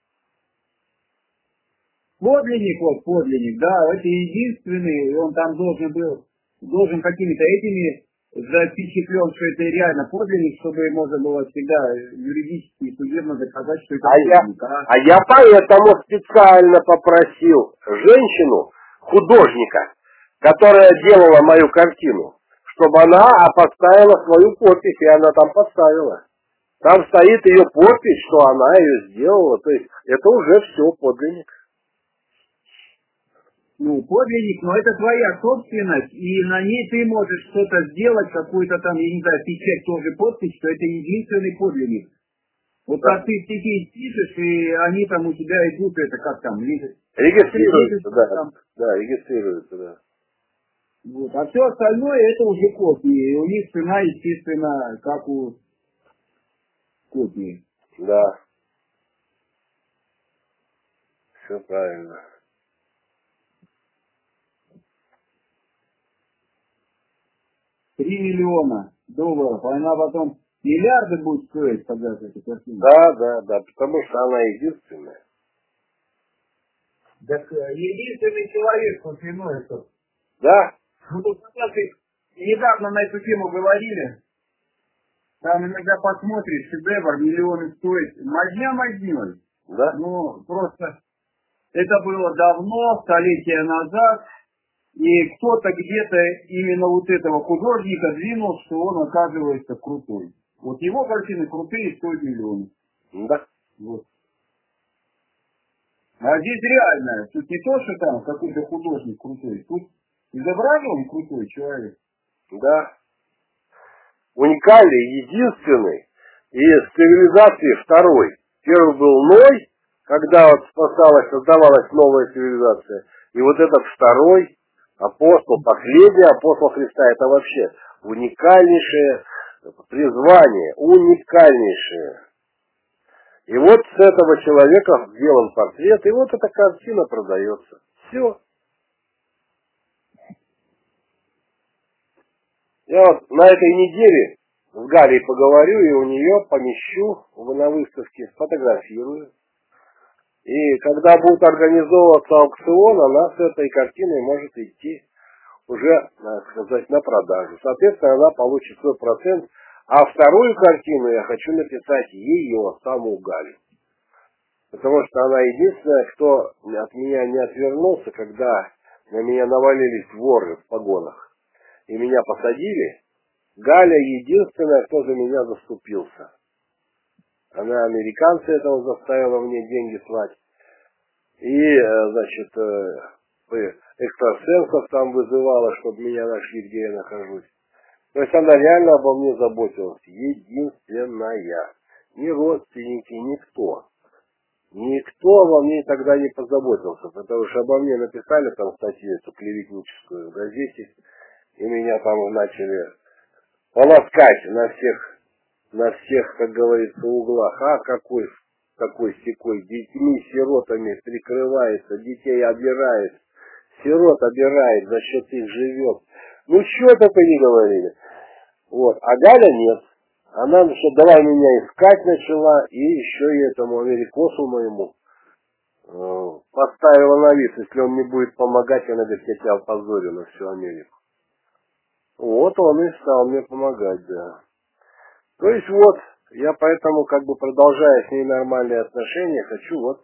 C: Подлинник, вот подлинник, да, это единственный, он там должен был, должен какими-то этими запечатлен, что это реально подлинник, чтобы можно было всегда юридически и судебно доказать, что это
A: А я,
C: подлинник. а?
A: а я поэтому специально попросил женщину, художника, которая делала мою картину, чтобы она поставила свою подпись, и она там поставила. Там стоит ее подпись, что она ее сделала. То есть это уже все подлинник.
C: Ну, подлинник, но это твоя собственность, и на ней ты можешь что-то сделать, какую-то там, я не знаю, печать тоже подпись, что это единственный подлинник. Вот
A: Да.
C: как ты стихи пишешь, и они там у тебя идут, это как там,
A: Регистрируется, да.
C: Там.
A: Да, регистрируется, да.
C: Вот. а все остальное это уже копии, и у них цена, естественно, как у копии.
A: Да. Все правильно.
C: Три миллиона долларов, а она потом миллиарды будет стоить, когда эта картина.
A: Да, да, да, потому что она единственная.
C: Так э, единственный человек, вот иной, это
A: Да?
C: Недавно на эту тему говорили. Там иногда посмотришь, шедевр миллионы стоит. Мазня мазнёй.
A: Да?
C: Ну, просто это было давно, столетия назад. И кто-то где-то именно вот этого художника двинул, что он оказывается крутой. Вот его картины крутые стоят миллионы.
A: Да.
C: Вот. А здесь реально, тут не то, что там какой-то художник крутой, тут изображен крутой человек.
A: Да. Уникальный, единственный. И цивилизации второй. Первый был Ной, когда вот спасалась, создавалась новая цивилизация. И вот этот второй, апостол, последний апостол Христа, это вообще уникальнейшее призвание, уникальнейшее. И вот с этого человека сделан портрет, и вот эта картина продается. Все. Я вот на этой неделе с Галей поговорю и у нее помещу на выставке, сфотографирую. И когда будет организовываться аукцион, она с этой картиной может идти уже, так сказать, на продажу. Соответственно, она получит свой процент. А вторую картину я хочу написать ее, саму Галю. Потому что она единственная, кто от меня не отвернулся, когда на меня навалились воры в погонах и меня посадили, Галя единственная, кто за меня заступился. Она американца этого заставила мне деньги слать. И, э, значит, э, экстрасенсов там вызывала, чтобы меня нашли, где я нахожусь. То есть она реально обо мне заботилась. Единственная. Ни родственники, никто. Никто обо мне тогда не позаботился, потому что обо мне написали там статью эту клеветническую в газете, и меня там начали полоскать на всех, на всех, как говорится, углах. А какой, какой секой, детьми, сиротами прикрывается, детей обирает, сирот обирает, за счет их живет. Ну, что только не говорили. Вот. А Галя нет. Она значит, давай меня искать начала, и еще и этому америкосу моему э, поставила на вид, если он не будет помогать, она говорит, я тебя опозорю на всю Америку. Вот он и стал мне помогать, да. То есть вот, я поэтому как бы продолжая с ней нормальные отношения, хочу вот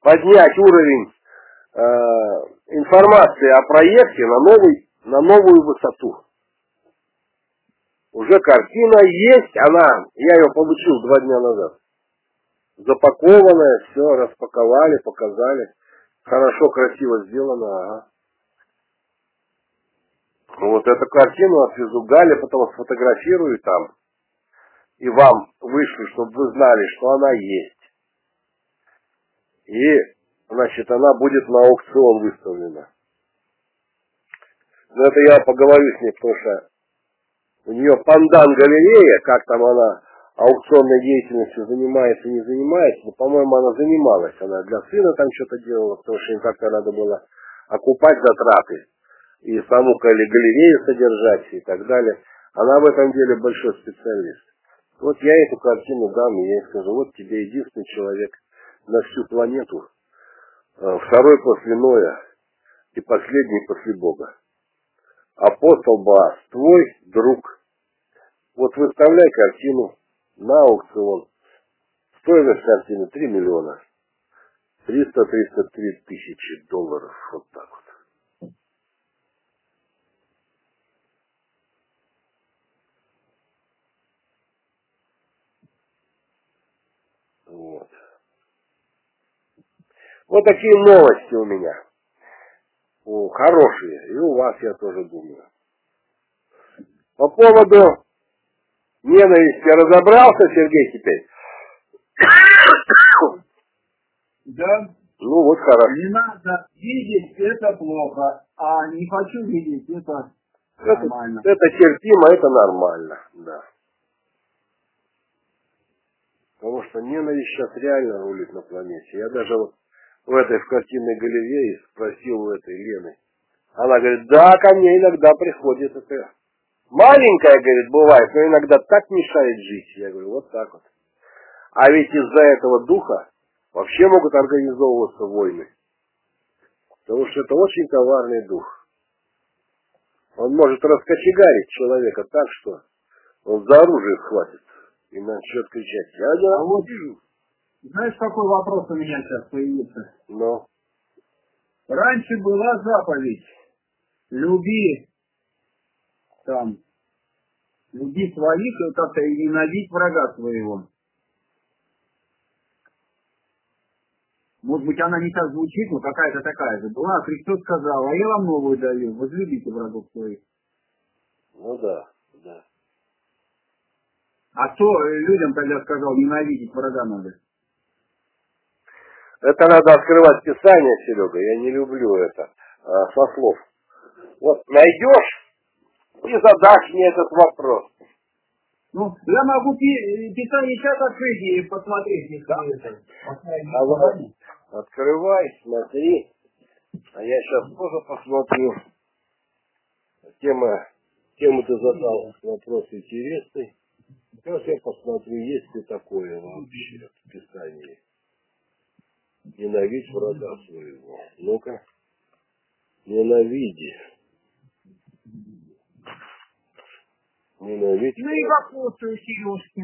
A: поднять уровень э, информации о проекте на новый, на новую высоту. Уже картина есть, она, я ее получил два дня назад. Запакованная, все, распаковали, показали. Хорошо, красиво сделано, ага. Ну вот эту картину отвезу Гале, потом сфотографирую там. И вам вышлю, чтобы вы знали, что она есть. И, значит, она будет на аукцион выставлена. Но это я поговорю с ней, потому что у нее пандан галерея, как там она аукционной деятельностью занимается, не занимается, но, по-моему, она занималась. Она для сына там что-то делала, потому что им как-то надо было окупать затраты и саму галерею содержать и так далее. Она в этом деле большой специалист. Вот я эту картину дам, и я ей скажу, вот тебе единственный человек на всю планету, э, второй после Ноя и последний после Бога. Апостол Баас, твой друг. Вот выставляй картину на аукцион. Стоимость картины 3 миллиона. 300-303 тысячи долларов. Вот так вот. Вот такие новости у меня. О, хорошие. И у вас, я тоже думаю. По поводу ненависти разобрался, Сергей, теперь?
C: Да.
A: Ну вот хорошо.
C: Не надо видеть, это плохо. А не хочу видеть, это
A: Это,
C: нормально.
A: это терпимо, это нормально, да. Потому что ненависть сейчас реально рулит на планете. Я даже вот в этой в картинной галерее спросил у этой Лены. Она говорит, да, ко мне иногда приходит это. Маленькая, говорит, бывает, но иногда так мешает жить. Я говорю, вот так вот. А ведь из-за этого духа вообще могут организовываться войны. Потому что это очень коварный дух. Он может раскочегарить человека так, что он за оружие схватит и начнет кричать, я не
C: А вот-. Знаешь, какой вопрос у меня сейчас появился?
A: Но
C: Раньше была заповедь. Люби там, люби своих и как-то и ненавидь врага своего. Может быть, она не так звучит, но какая-то такая же была. А Христос сказал, а я вам новую даю, возлюбите врагов своих.
A: ну да, да.
C: А кто людям тогда сказал, ненавидеть врага надо?
A: Это надо открывать Писание, Серега. Я не люблю это а, со слов. Вот найдешь и задашь мне этот вопрос.
C: Ну, я могу пи- Писание сейчас открыть и посмотреть, если это.
A: А вот открывай, смотри. А я сейчас тоже посмотрю. Тема, тему ты задал, вопрос интересный. Сейчас я посмотрю, есть ли такое вообще в Писании. Ненавидь врага своего. Ну-ка. Ненавиди. Ненавидь.
B: Ну и вопросы у Сережки.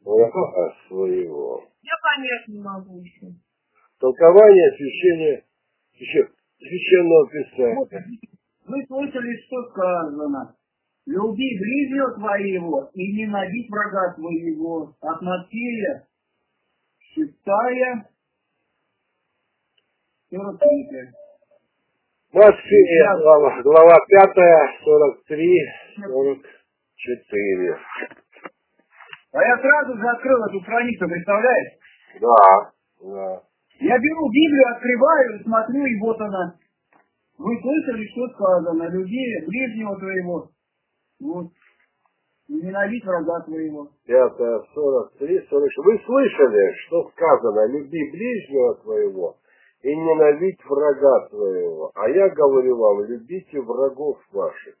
A: Врага своего.
B: Я понять не могу еще.
A: Толкование священия, еще священного писания.
C: Мы слышали, что сказано. Люби ближнего твоего и ненавидь врага твоего. От насилия, считая ну, 43.
A: Москве, э, глава, глава 5, 43, 44.
C: А я сразу же открыл эту страницу, представляешь?
A: Да, да.
C: Я беру Библию, открываю, смотрю, и вот она. Вы слышали, что сказано? люди ближнего твоего. Вот. Ненавидь врага твоего.
A: Пятое, сорок три, сорок Вы слышали, что сказано? Люби ближнего твоего и ненавидь врага твоего. А я говорю вам, любите врагов ваших.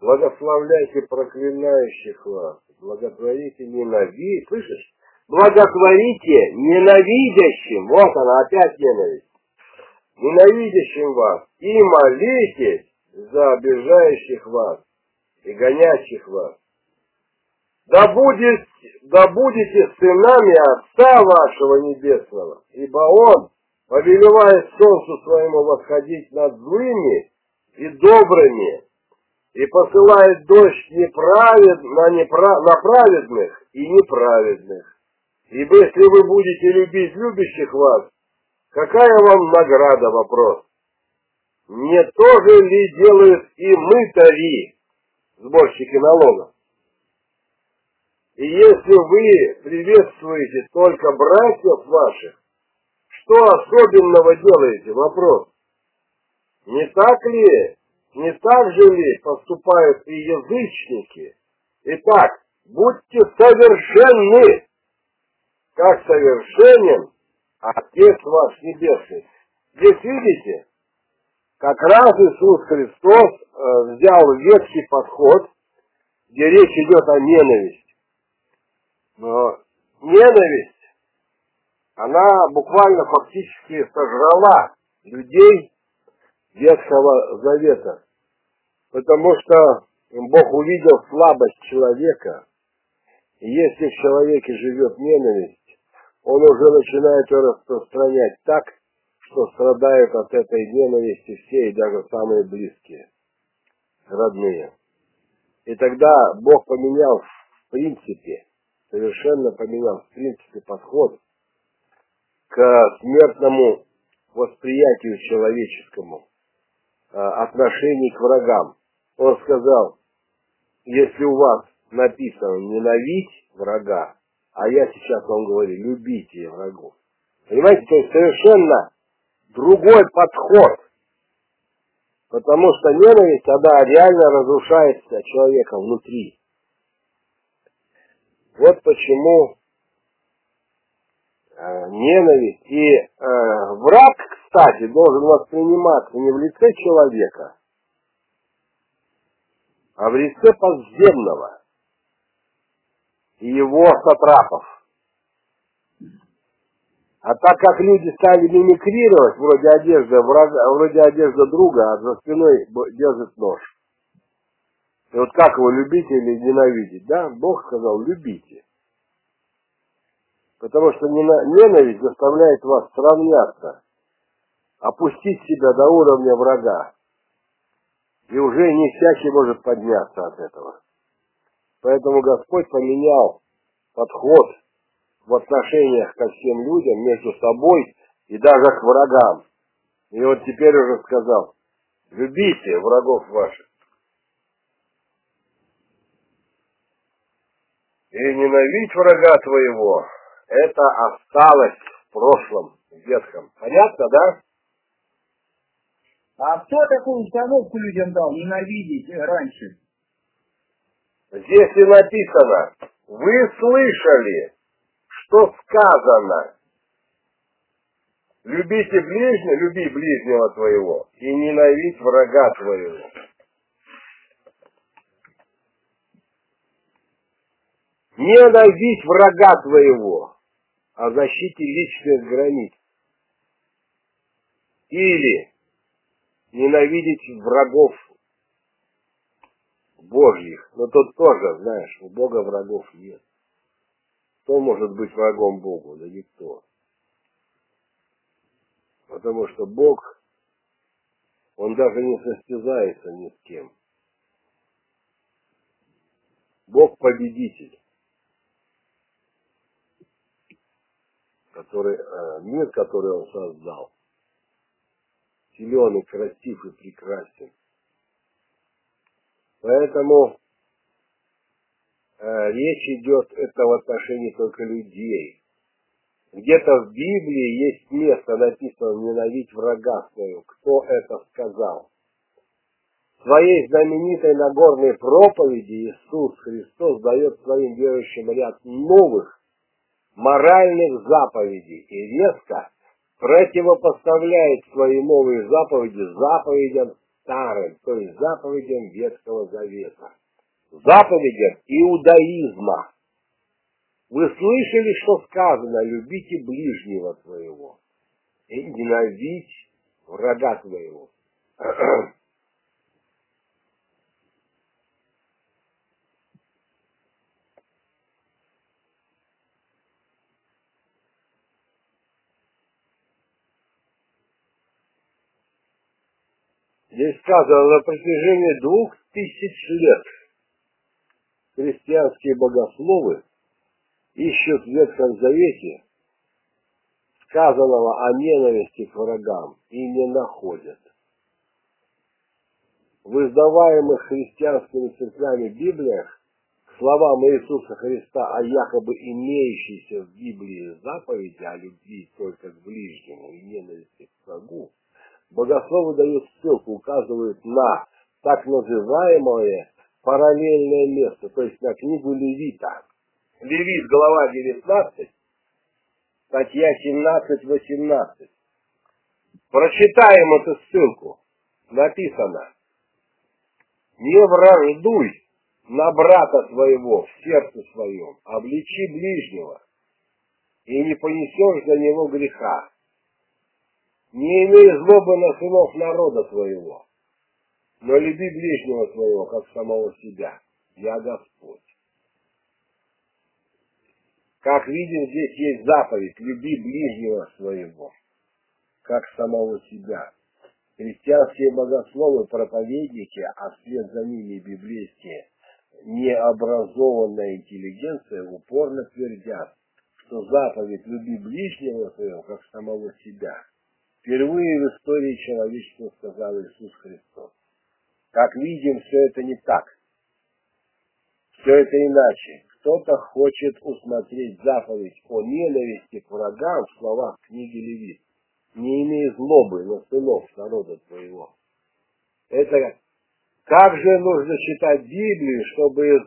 A: Благословляйте проклинающих вас. Благотворите ненавидь. Слышишь? Благотворите ненавидящим. Вот она, опять ненависть. Ненавидящим вас. И молитесь за обижающих вас и гонящих вас. Да, будет, да будете сынами Отца вашего Небесного, ибо Он повелевает солнцу своему восходить над злыми и добрыми, и посылает дождь неправед, на, непра, на праведных и неправедных. Ибо если вы будете любить любящих вас, какая вам награда, вопрос? не то же ли делают и мытари, сборщики налогов? И если вы приветствуете только братьев ваших, что особенного делаете? Вопрос. Не так ли, не так же ли поступают и язычники? Итак, будьте совершенны, как совершенен Отец ваш Небесный. Здесь видите, как раз Иисус Христос э, взял ветхий подход, где речь идет о ненависти. Но ненависть, она буквально фактически сожрала людей Ветхого Завета. Потому что Бог увидел слабость человека, и если в человеке живет ненависть, он уже начинает ее распространять так, что страдают от этой ненависти все и даже самые близкие, родные. И тогда Бог поменял в принципе, совершенно поменял в принципе подход к смертному восприятию человеческому, а, отношений к врагам. Он сказал, если у вас написано ненавидь врага, а я сейчас вам говорю, любите врагов. Понимаете, то есть совершенно другой подход. Потому что ненависть, она реально разрушает человека внутри. Вот почему ненависть и э, враг, кстати, должен восприниматься не в лице человека, а в лице подземного и его сатрапов. А так как люди стали мимикрировать, вроде одежды врага, вроде одежды друга, а за спиной держит нож. И вот как его любить или ненавидеть, да? Бог сказал, любите. Потому что ненависть заставляет вас сравняться, опустить себя до уровня врага. И уже не всякий может подняться от этого. Поэтому Господь поменял подход в отношениях ко всем людям, между собой и даже к врагам. И вот теперь уже сказал, любите врагов ваших. И ненавидь врага твоего, это осталось в прошлом, в ветхом. Понятно, да?
C: А кто такую установку людям дал ненавидеть раньше?
A: Здесь и написано, вы слышали, что сказано. Любите ближнего, люби ближнего твоего и ненавидь врага твоего. Ненавидь врага твоего о защите личных границ. Или ненавидеть врагов Божьих. Но тут тоже, знаешь, у Бога врагов нет. Кто может быть врагом Богу? Да никто. Потому что Бог, Он даже не состязается ни с кем. Бог победитель, который, э, мир, который Он создал, силен и красив и прекрасен. Поэтому э, речь идет это в отношении только людей. Где-то в Библии есть место написано «ненавидь врага своего». Кто это сказал? В своей знаменитой Нагорной проповеди Иисус Христос дает своим верующим ряд новых моральных заповедей и резко противопоставляет свои новые заповеди заповедям старым, то есть заповедям Ветхого Завета, заповедям иудаизма. Вы слышали, что сказано, любите ближнего твоего и ненавидь врага твоего. Здесь сказано, на протяжении двух тысяч лет христианские богословы ищут в Ветхом Завете сказанного о ненависти к врагам и не находят. в издаваемых христианскими церквями Библиях словам Иисуса Христа о якобы имеющейся в Библии заповеди о любви только к ближнему и ненависти к врагу, богословы дают ссылку, указывают на так называемое параллельное место, то есть на книгу Левита. Левит, глава 19, статья 17-18. Прочитаем эту ссылку. Написано. Не враждуй на брата своего в сердце своем, обличи ближнего, и не понесешь за него греха. Не имей злобы на сынов народа твоего, но люби ближнего своего, как самого себя. Я Господь. Как видим, здесь есть заповедь, люби ближнего своего, как самого себя. Христианские богословы, проповедники, а вслед за ними библейские, необразованная интеллигенция упорно твердят, что заповедь «люби ближнего своего, как самого себя» впервые в истории человечества сказал Иисус Христос. Как видим, все это не так. Все это иначе. Кто-то хочет усмотреть заповедь о ненависти к врагам в словах книги Левит. Не имея злобы на сынов народа твоего. Это как же нужно читать Библию, чтобы из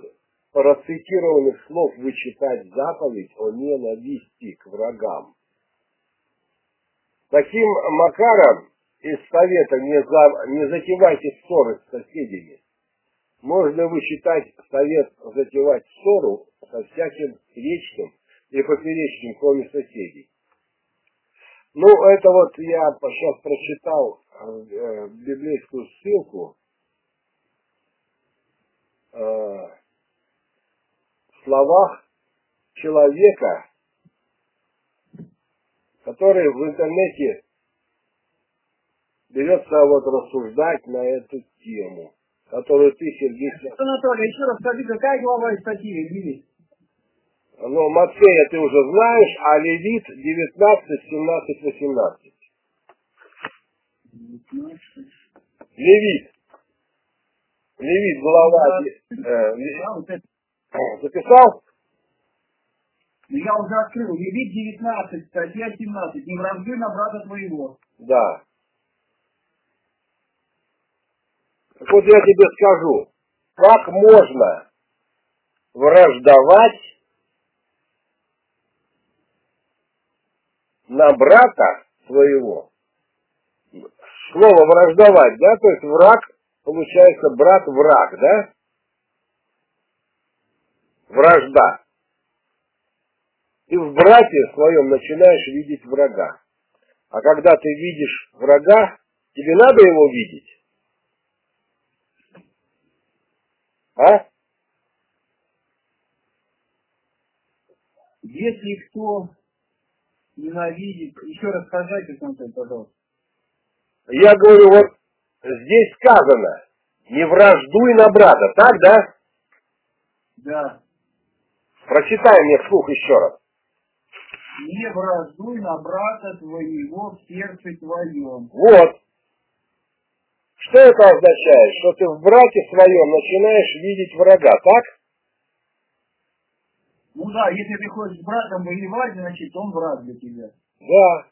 A: процитированных слов вычитать заповедь о ненависти к врагам? Таким макаром из совета не, за, не затевайте ссоры с соседями. Можно вычитать совет затевать ссору со всяким речным и поперечным, кроме соседей. Ну, это вот я сейчас прочитал э, библейскую ссылку э, в словах человека, который в интернете берется вот рассуждать на эту тему, которую ты, Сергей...
C: Анатолий, еще раз скажи, какая глава из статьи Левит?
A: Ну, Матфея ты уже знаешь, а Левит 19, 17, 18.
C: 19.
A: Левит. Левит, глава... э,
C: Да, вот это.
A: записал?
C: Ну, я уже открыл. Левит 19, статья 17. Не враждуй на брата твоего.
A: Да. Вот я тебе скажу, как можно враждовать на брата своего. Слово враждовать, да, то есть враг, получается брат-враг, да? Вражда. Ты в брате своем начинаешь видеть врага. А когда ты видишь врага, тебе надо его видеть? А?
C: Если кто ненавидит... Еще раз скажите, пожалуйста.
A: Я говорю, вот здесь сказано, не враждуй на брата, так, да?
C: Да.
A: Прочитай мне вслух еще раз.
C: Не враждуй на брата твоего в сердце твоем.
A: Вот. Что это означает? Что ты в брате своем начинаешь видеть врага, так?
C: Ну да, если ты хочешь с братом воевать, значит он враг для тебя.
A: Да.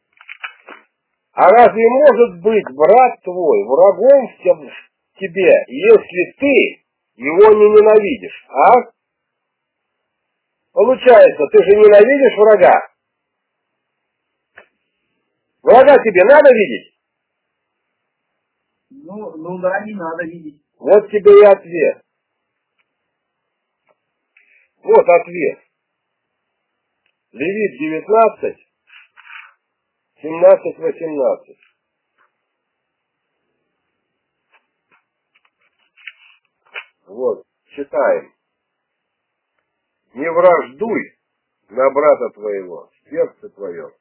A: А разве может быть брат твой врагом в те- в тебе, если ты его не ненавидишь, а? Получается, ты же ненавидишь врага. Врага тебе надо видеть?
C: Ну, ну да, не надо видеть.
A: Вот тебе и ответ. Вот ответ. Левит 19, 17, 18. Вот, читаем. Не враждуй на брата твоего, сердце твоем.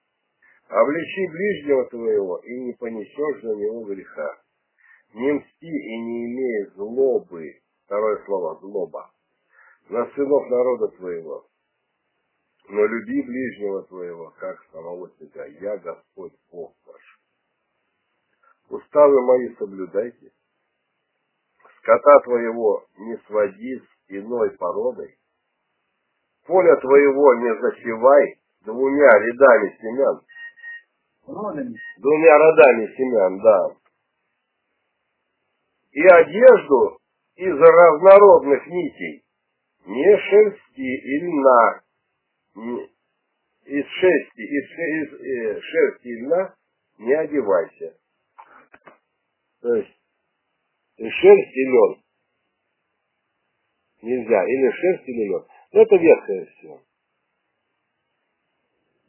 A: Обличи ближнего твоего, и не понесешь за него греха. Не мсти и не имей злобы, второе слово, злоба, на сынов народа твоего, но люби ближнего твоего, как самого себя. Я Господь Бог ваш. Уставы мои соблюдайте, скота твоего не своди с иной породой, поле твоего не засевай двумя рядами семян.
C: Родами.
A: Двумя родами семян, да. И одежду из разнородных нитей, не шерсти и льна, из шерсти, из, из э, шерсти и льна не одевайся. То есть шерсть и лен. Нельзя. Или шерсть, или лен. Но это верхняя все.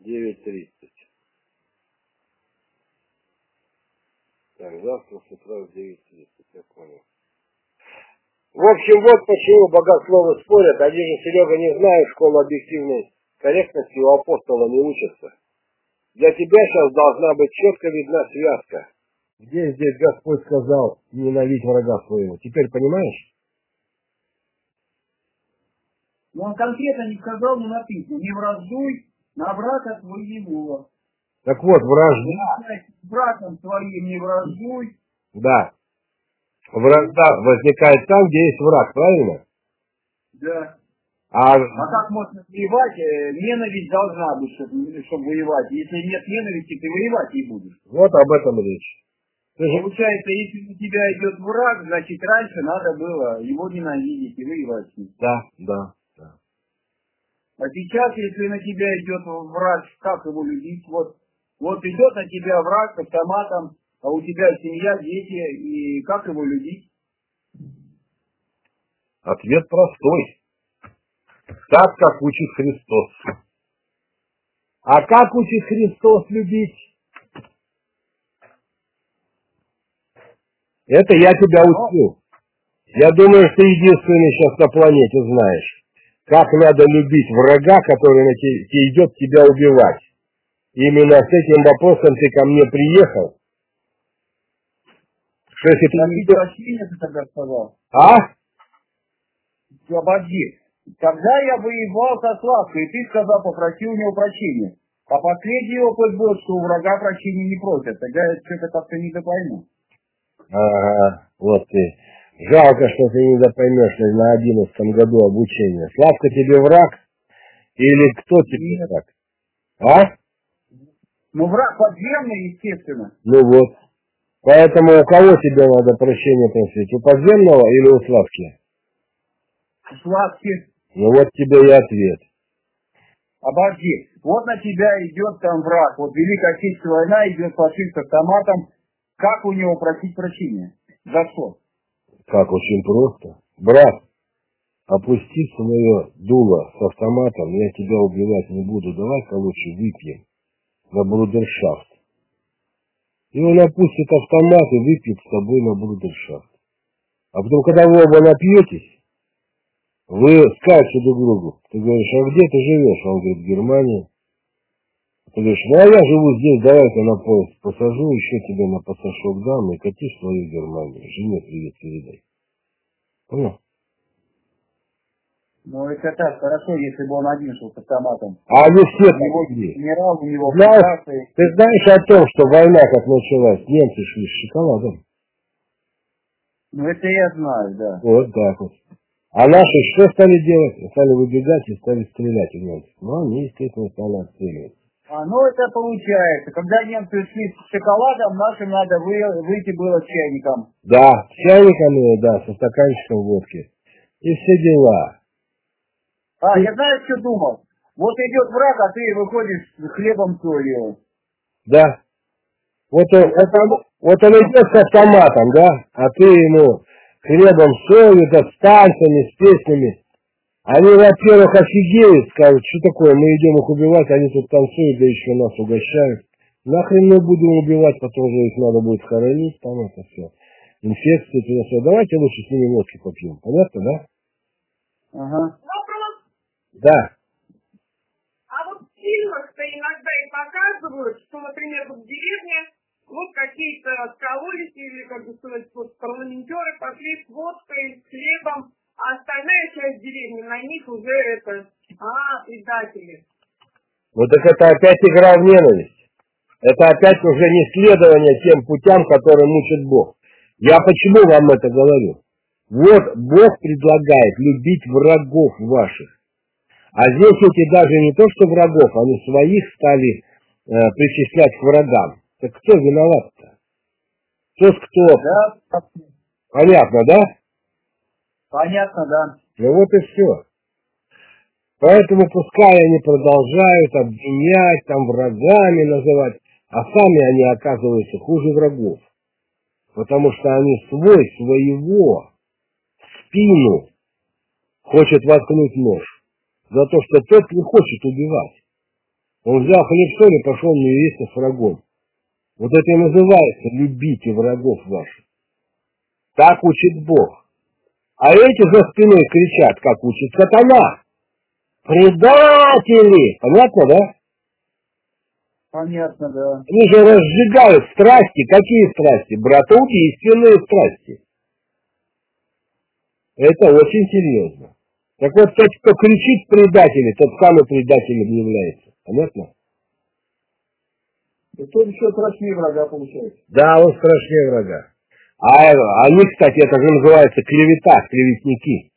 A: 9.30. Так, завтра с утра в 9.30, я понял. В общем, вот почему богословы спорят. Они же, Серега, не знают школу объективной корректности, у апостола не учатся. Для тебя сейчас должна быть четко видна связка. Где здесь Господь сказал ненавидь врага своего? Теперь понимаешь?
C: Но он конкретно не сказал, но написано, не враждуй на брата твоего.
A: Так вот, вражда.
C: С братом своим не враждуй.
A: Да. Вражда возникает там, где есть враг, правильно?
C: Да.
A: А,
C: А как можно воевать? Э, Ненависть должна быть, чтобы, чтобы воевать. Если нет ненависти, ты воевать не будешь.
A: вот об этом речь. Ты же
C: Получается, если у тебя идет враг, значит раньше надо было его ненавидеть и воевать.
A: Да, да, да.
C: А сейчас, если на тебя идет враг, как его любить? Вот, вот идет на тебя враг с автоматом, а у тебя семья, дети, и как его любить?
A: Ответ простой. Так, как учит Христос. А как учит Христос любить? Это я тебя учил. Я думаю, что ты единственный сейчас на планете знаешь, как надо любить врага, который на те- те идет тебя убивать. Именно с этим вопросом ты ко мне приехал. Что если ты видел...
C: прощения ты тогда сказал.
A: А?
C: Обожди. Когда я воевал со Славкой, ты сказал, попроси у него прощения. А последний опыт был, что у врага прощения не просят. Тогда я что-то как-то не допойму.
A: Ага, вот ты. Жалко, что ты не допоймешь на одиннадцатом году обучения. Славка тебе враг? Или кто тебе
C: Нет.
A: враг? А?
C: Ну, враг подземный, естественно.
A: Ну вот. Поэтому у кого тебе надо прощения просить? У подземного или у Славки?
C: Славки.
A: Ну вот тебе и ответ.
C: Обожди. Вот на тебя идет там враг. Вот Великая Отечественная война идет фашист с автоматом. Как у него просить прощения? За что?
A: Как очень просто. Брат, опусти свое дуло с автоматом, я тебя убивать не буду. Давай-ка лучше выпьем на брудершафт. И он опустит автомат и выпьет с тобой на брудершафт. А потом, когда вы оба напьетесь, вы скажете друг другу. Ты говоришь, а где ты живешь? Он говорит, в Германии. Ты говоришь, ну а я живу здесь, давай-ка на поезд посажу, еще тебе на пассажок дам и кати в свою Германию. Жене привет передай. Понял?
C: Ну, это так, хорошо, если бы он один шел с автоматом.
A: А они все
C: У него
A: такие.
C: генерал, у него
A: Знаешь, Ты знаешь о том, что война как началась? Немцы шли с шоколадом.
C: Ну, это я знаю, да.
A: Вот так вот. А наши что стали делать? Стали выбегать и стали стрелять в немцев. Ну, они, естественно, стали отстреливать.
C: А, ну, это получается. Когда немцы шли с шоколадом, нашим надо вы- выйти было с чайником.
A: Да, с чайниками, да, со стаканчиком водки. И все дела.
C: А, я знаю, что думал. Вот идет враг, а ты выходишь с хлебом солью.
A: Да. Вот он, вот он, вот он идет с автоматом, да, а ты ему хлебом солью, да, с танцами, с песнями. Они, во-первых, офигеют, скажут, что такое, мы идем их убивать, они тут танцуют, да еще нас угощают. Нахрен мы будем убивать, потом же их надо будет хоронить, там это все. Инфекции, туда все. Давайте лучше с ними водки попьем. Понятно, да?
C: Ага.
A: Да.
B: А вот в фильмах-то иногда и показывают, что, например, в деревне вот какие-то раскололись или, как бы сказать, вот парламентеры пошли с водкой, с хлебом, а остальная часть деревни на них уже это, а, предатели.
A: Вот так это опять игра в ненависть. Это опять уже не следование тем путям, которые мучит Бог. Я почему вам это говорю? Вот Бог предлагает любить врагов ваших. А здесь эти даже не то, что врагов, они своих стали э, причислять к врагам. Так кто виноват-то? Тот, кто...
C: Да,
A: Понятно, да?
C: понятно, да.
A: Ну вот и все. Поэтому пускай они продолжают обвинять, там врагами называть, а сами они оказываются хуже врагов. Потому что они свой своего в спину хочет воткнуть нож. За то, что тот не хочет убивать. Он взял хлеб и пошел мириться с врагом. Вот это и называется «любите врагов ваших». Так учит Бог. А эти за спиной кричат, как учит сатана. Предатели! Понятно, да?
C: Понятно, да.
A: Они же разжигают страсти. Какие страсти? Братоубийственные страсти. Это очень серьезно. Так вот, тот, кто кричит предатели, тот самый предателем является. Понятно?
C: И тот еще страшнее врага получается.
A: Да, он страшнее врага. А э, они, кстати, это же называется клевета, клеветники.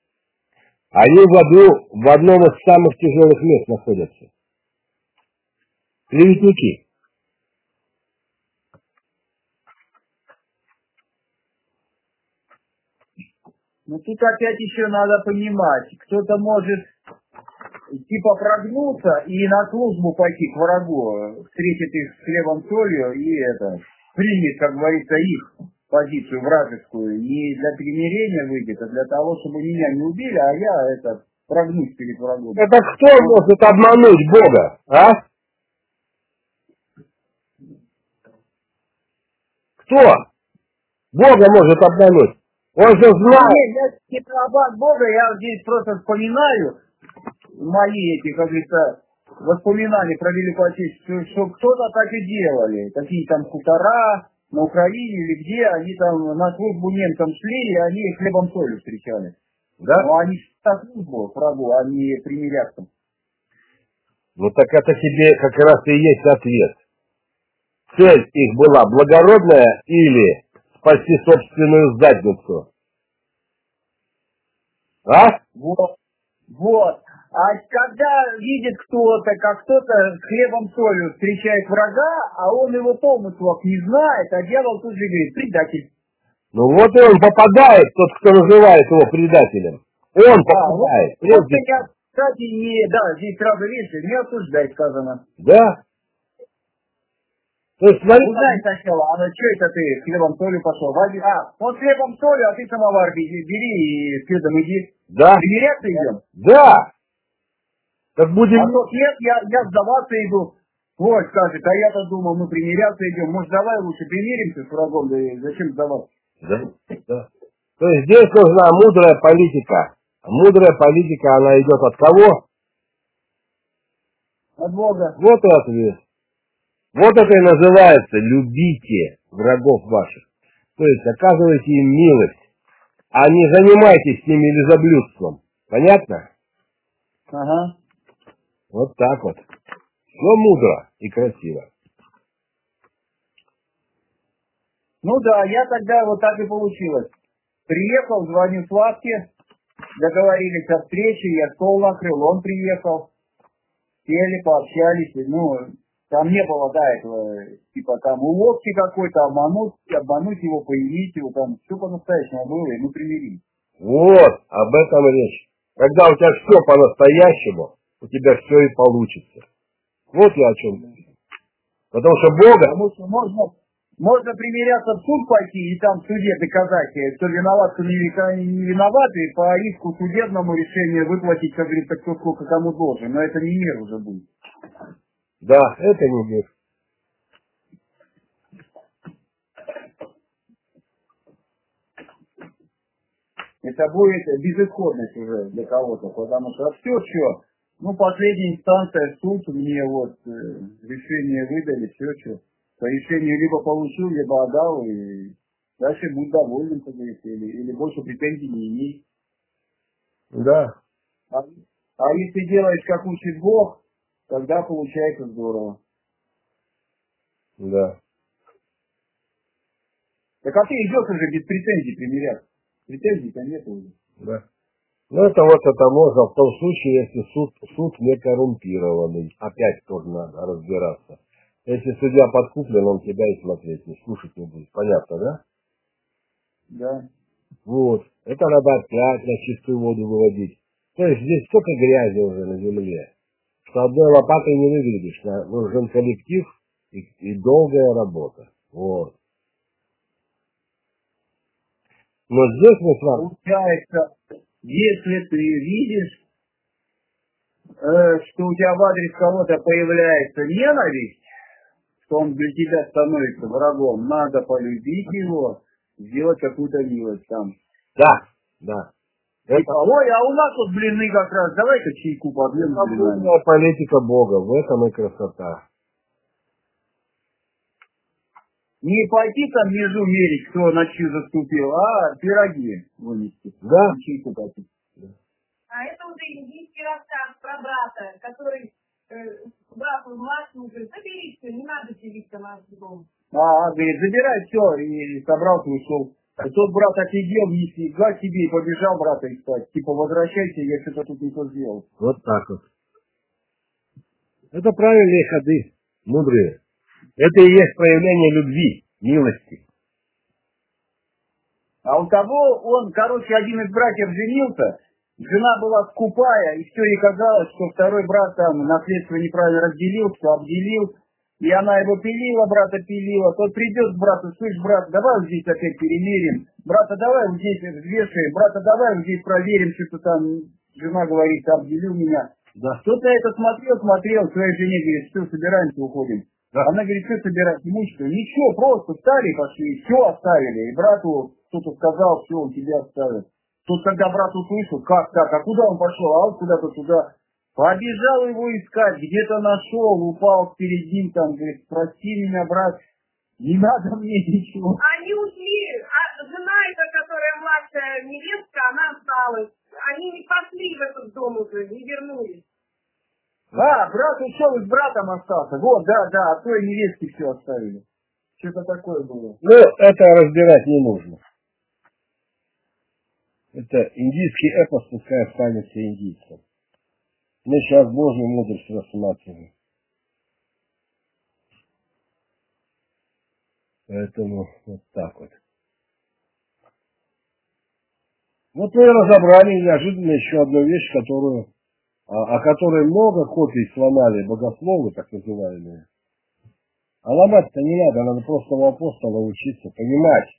A: Они в, одну, в одном из самых тяжелых мест находятся. Клеветники.
C: Но тут опять еще надо понимать, кто-то может типа прогнуться и на службу пойти к врагу, встретит их с хлебом солью и это, примет, как говорится, их позицию вражескую, не для примирения выйдет, а для того, чтобы меня не убили, а я это прогнусь перед врагом.
A: Это кто может обмануть Бога, а? Кто? Бога может обмануть. Он же знает.
C: Не, я не рабан Бога, я здесь просто вспоминаю мои эти, как говорится, воспоминания про Великую Отечественную, что кто-то так и делали. Такие там хутора на Украине или где, они там на службу немцам шли, и они хлебом солью встречали.
A: Да?
C: Но они на службу врагу, а не примиряться.
A: Ну так это тебе как раз и есть ответ. Цель их была благородная или спасти собственную задницу? А?
C: Вот. Вот. А когда видит кто-то, как кто-то с хлебом солью встречает врага, а он его помыслов не знает, а дьявол тут же говорит, предатель.
A: Ну вот и он попадает, тот, кто называет его предателем. Он
C: Да, вот,
A: попадает.
C: вот меня, кстати, не, да, здесь сразу видишь, не осуждай сказано.
A: Да? То есть, смотри,
C: Узнай сначала, а ну что это ты хлебом солью пошел? Возьми- А, он с хлебом солью, а ты самовар бери, бери и с следом иди.
A: да,
C: Примиряться идем?
A: да. Так будем...
C: А тот нет, я, я сдаваться иду. Вот, скажет, а я-то думал, мы примиряться идем. Может, давай лучше примиримся с врагом, да зачем сдаваться?
A: Да, да. То есть здесь нужна мудрая политика. Мудрая политика, она идет от кого?
C: От Бога.
A: Вот и ответ. Вот это и называется «любите врагов ваших». То есть оказывайте им милость, а не занимайтесь с ними лизоблюдством. Понятно?
C: Ага.
A: Вот так вот. Все мудро и красиво.
C: Ну да, я тогда вот так и получилось. Приехал, звоню Славке, договорились о встрече, я стол накрыл, он приехал, сели, пообщались, ну, там не было, да, этого, типа там уловки какой-то, обмануть, обмануть его, появить его, там все по-настоящему было, и мы примирились.
A: Вот, об этом речь. Когда у тебя все по-настоящему, у тебя все и получится. Вот я о чем. Потому что Бога,
C: Потому что можно, можно примиряться в суд пойти и там в суде доказать, э, кто виноват, кто не, не виноват, и по иску судебному решению выплатить, как говорится, кто сколько кому должен. Но это не мир уже будет.
A: Да, это не мир.
C: Это будет безысходность уже для кого-то, потому что все, что, ну, последняя инстанция, суд, мне вот э, решение выдали, все, что, по решению либо получил, либо отдал, и дальше будь доволен, как говорится, или, или больше претензий не имей.
A: Да.
C: А, а если делаешь, как учит Бог, тогда получается здорово.
A: Да.
C: Так а ты идешь уже без претензий примиряться. Претензий-то нет уже.
A: Да. Ну, это вот это можно в том случае, если суд, суд не коррумпированный. Опять тоже надо разбираться. Если судья подкуплен, он тебя и смотреть не слушать не будет. Понятно, да?
C: Да.
A: Вот. Это надо опять на чистую воду выводить. То есть здесь столько грязи уже на земле, что одной лопатой не выглядишь. Нужен коллектив и, и долгая работа. Вот. Но здесь мы с вами...
C: Получается, если ты видишь, э, что у тебя в адрес кого-то появляется ненависть, что он для тебя становится врагом, надо полюбить его, сделать какую-то милость там.
A: Да, да.
C: Это... Ой, а у нас тут блины как раз, давай-ка чайку блинами.
A: Свободная политика Бога, в этом и красота.
C: Не пойти там между мерить, кто на чью заступил, а пироги вынести.
A: Да.
C: Чайку попить.
B: А это уже индийский рассказ про брата, который э, брату младшему говорит, забери все, не надо делиться наш дом.
C: А, говорит, забирай все, и собрался и ушел. И тот брат офигел, нифига себе, и побежал брата искать. Типа, возвращайся, я что-то тут не то сделал.
A: Вот так вот. Это правильные ходы, мудрые. Это и есть проявление любви, милости.
C: А у того, он, короче, один из братьев женился, жена была скупая, и все ей казалось, что второй брат там наследство неправильно разделил, все обделил, и она его пилила, брата пилила, тот придет к брату, слышь, брат, давай вот здесь опять перемерим, брата, давай вот здесь взвешиваем, брата, давай вот здесь проверим, что-то там, жена говорит, обделил меня.
A: Да.
C: Кто-то это смотрел, смотрел, своей жене говорит, что, собираемся, уходим.
A: Да.
C: Она говорит, что собирать, имущество? Ничего, просто встали пошли, все оставили. И брату кто-то сказал, все, он тебя оставит. Тут, когда брат услышал, как так, а куда он пошел, а он куда-то туда. Побежал его искать, где-то нашел, упал перед ним, там, говорит, прости меня, брат, не надо мне ничего.
B: Они ушли, а жена эта, которая младшая невестка, она осталась. Они не пошли в этот дом уже, не вернулись.
C: А, брат ушел и с братом остался. Вот, да, да, от той невестки все оставили. Что-то такое было.
A: Ну, это разбирать не нужно. Это индийский эпос, пускай останется индийцем. Мы сейчас Божью мудрость рассматриваем. Поэтому вот так вот. Вот мы разобрали неожиданно еще одну вещь, которую, о, о которой много копий сломали богословы, так называемые. А ломать-то не надо, надо просто у апостола учиться, понимать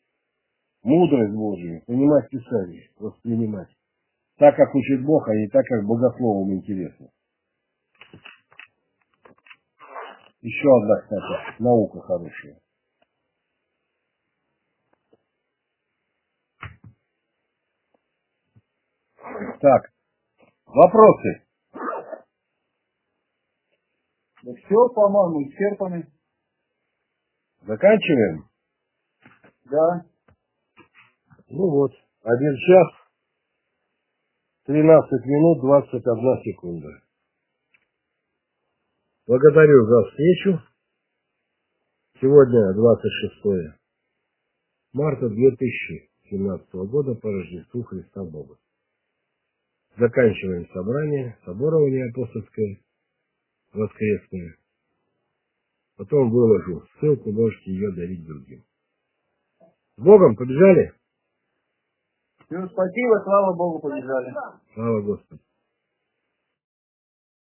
A: мудрость Божию, понимать Писание, воспринимать. Так, как учит Бог, а не так, как богословам интересно. Еще одна, кстати, наука хорошая. Так, вопросы?
C: Да все, по-моему, исчерпаны.
A: Заканчиваем?
C: Да.
A: Ну вот, один час, 13 минут, 21 секунда. Благодарю за встречу. Сегодня 26 марта 2017 года по Рождеству Христа Бога. Заканчиваем собрание, соборование апостольское, воскресное. Потом выложу ссылку, можете ее дарить другим. С Богом побежали?
C: Все, спасибо, слава Богу, побежали.
A: Слава Господу.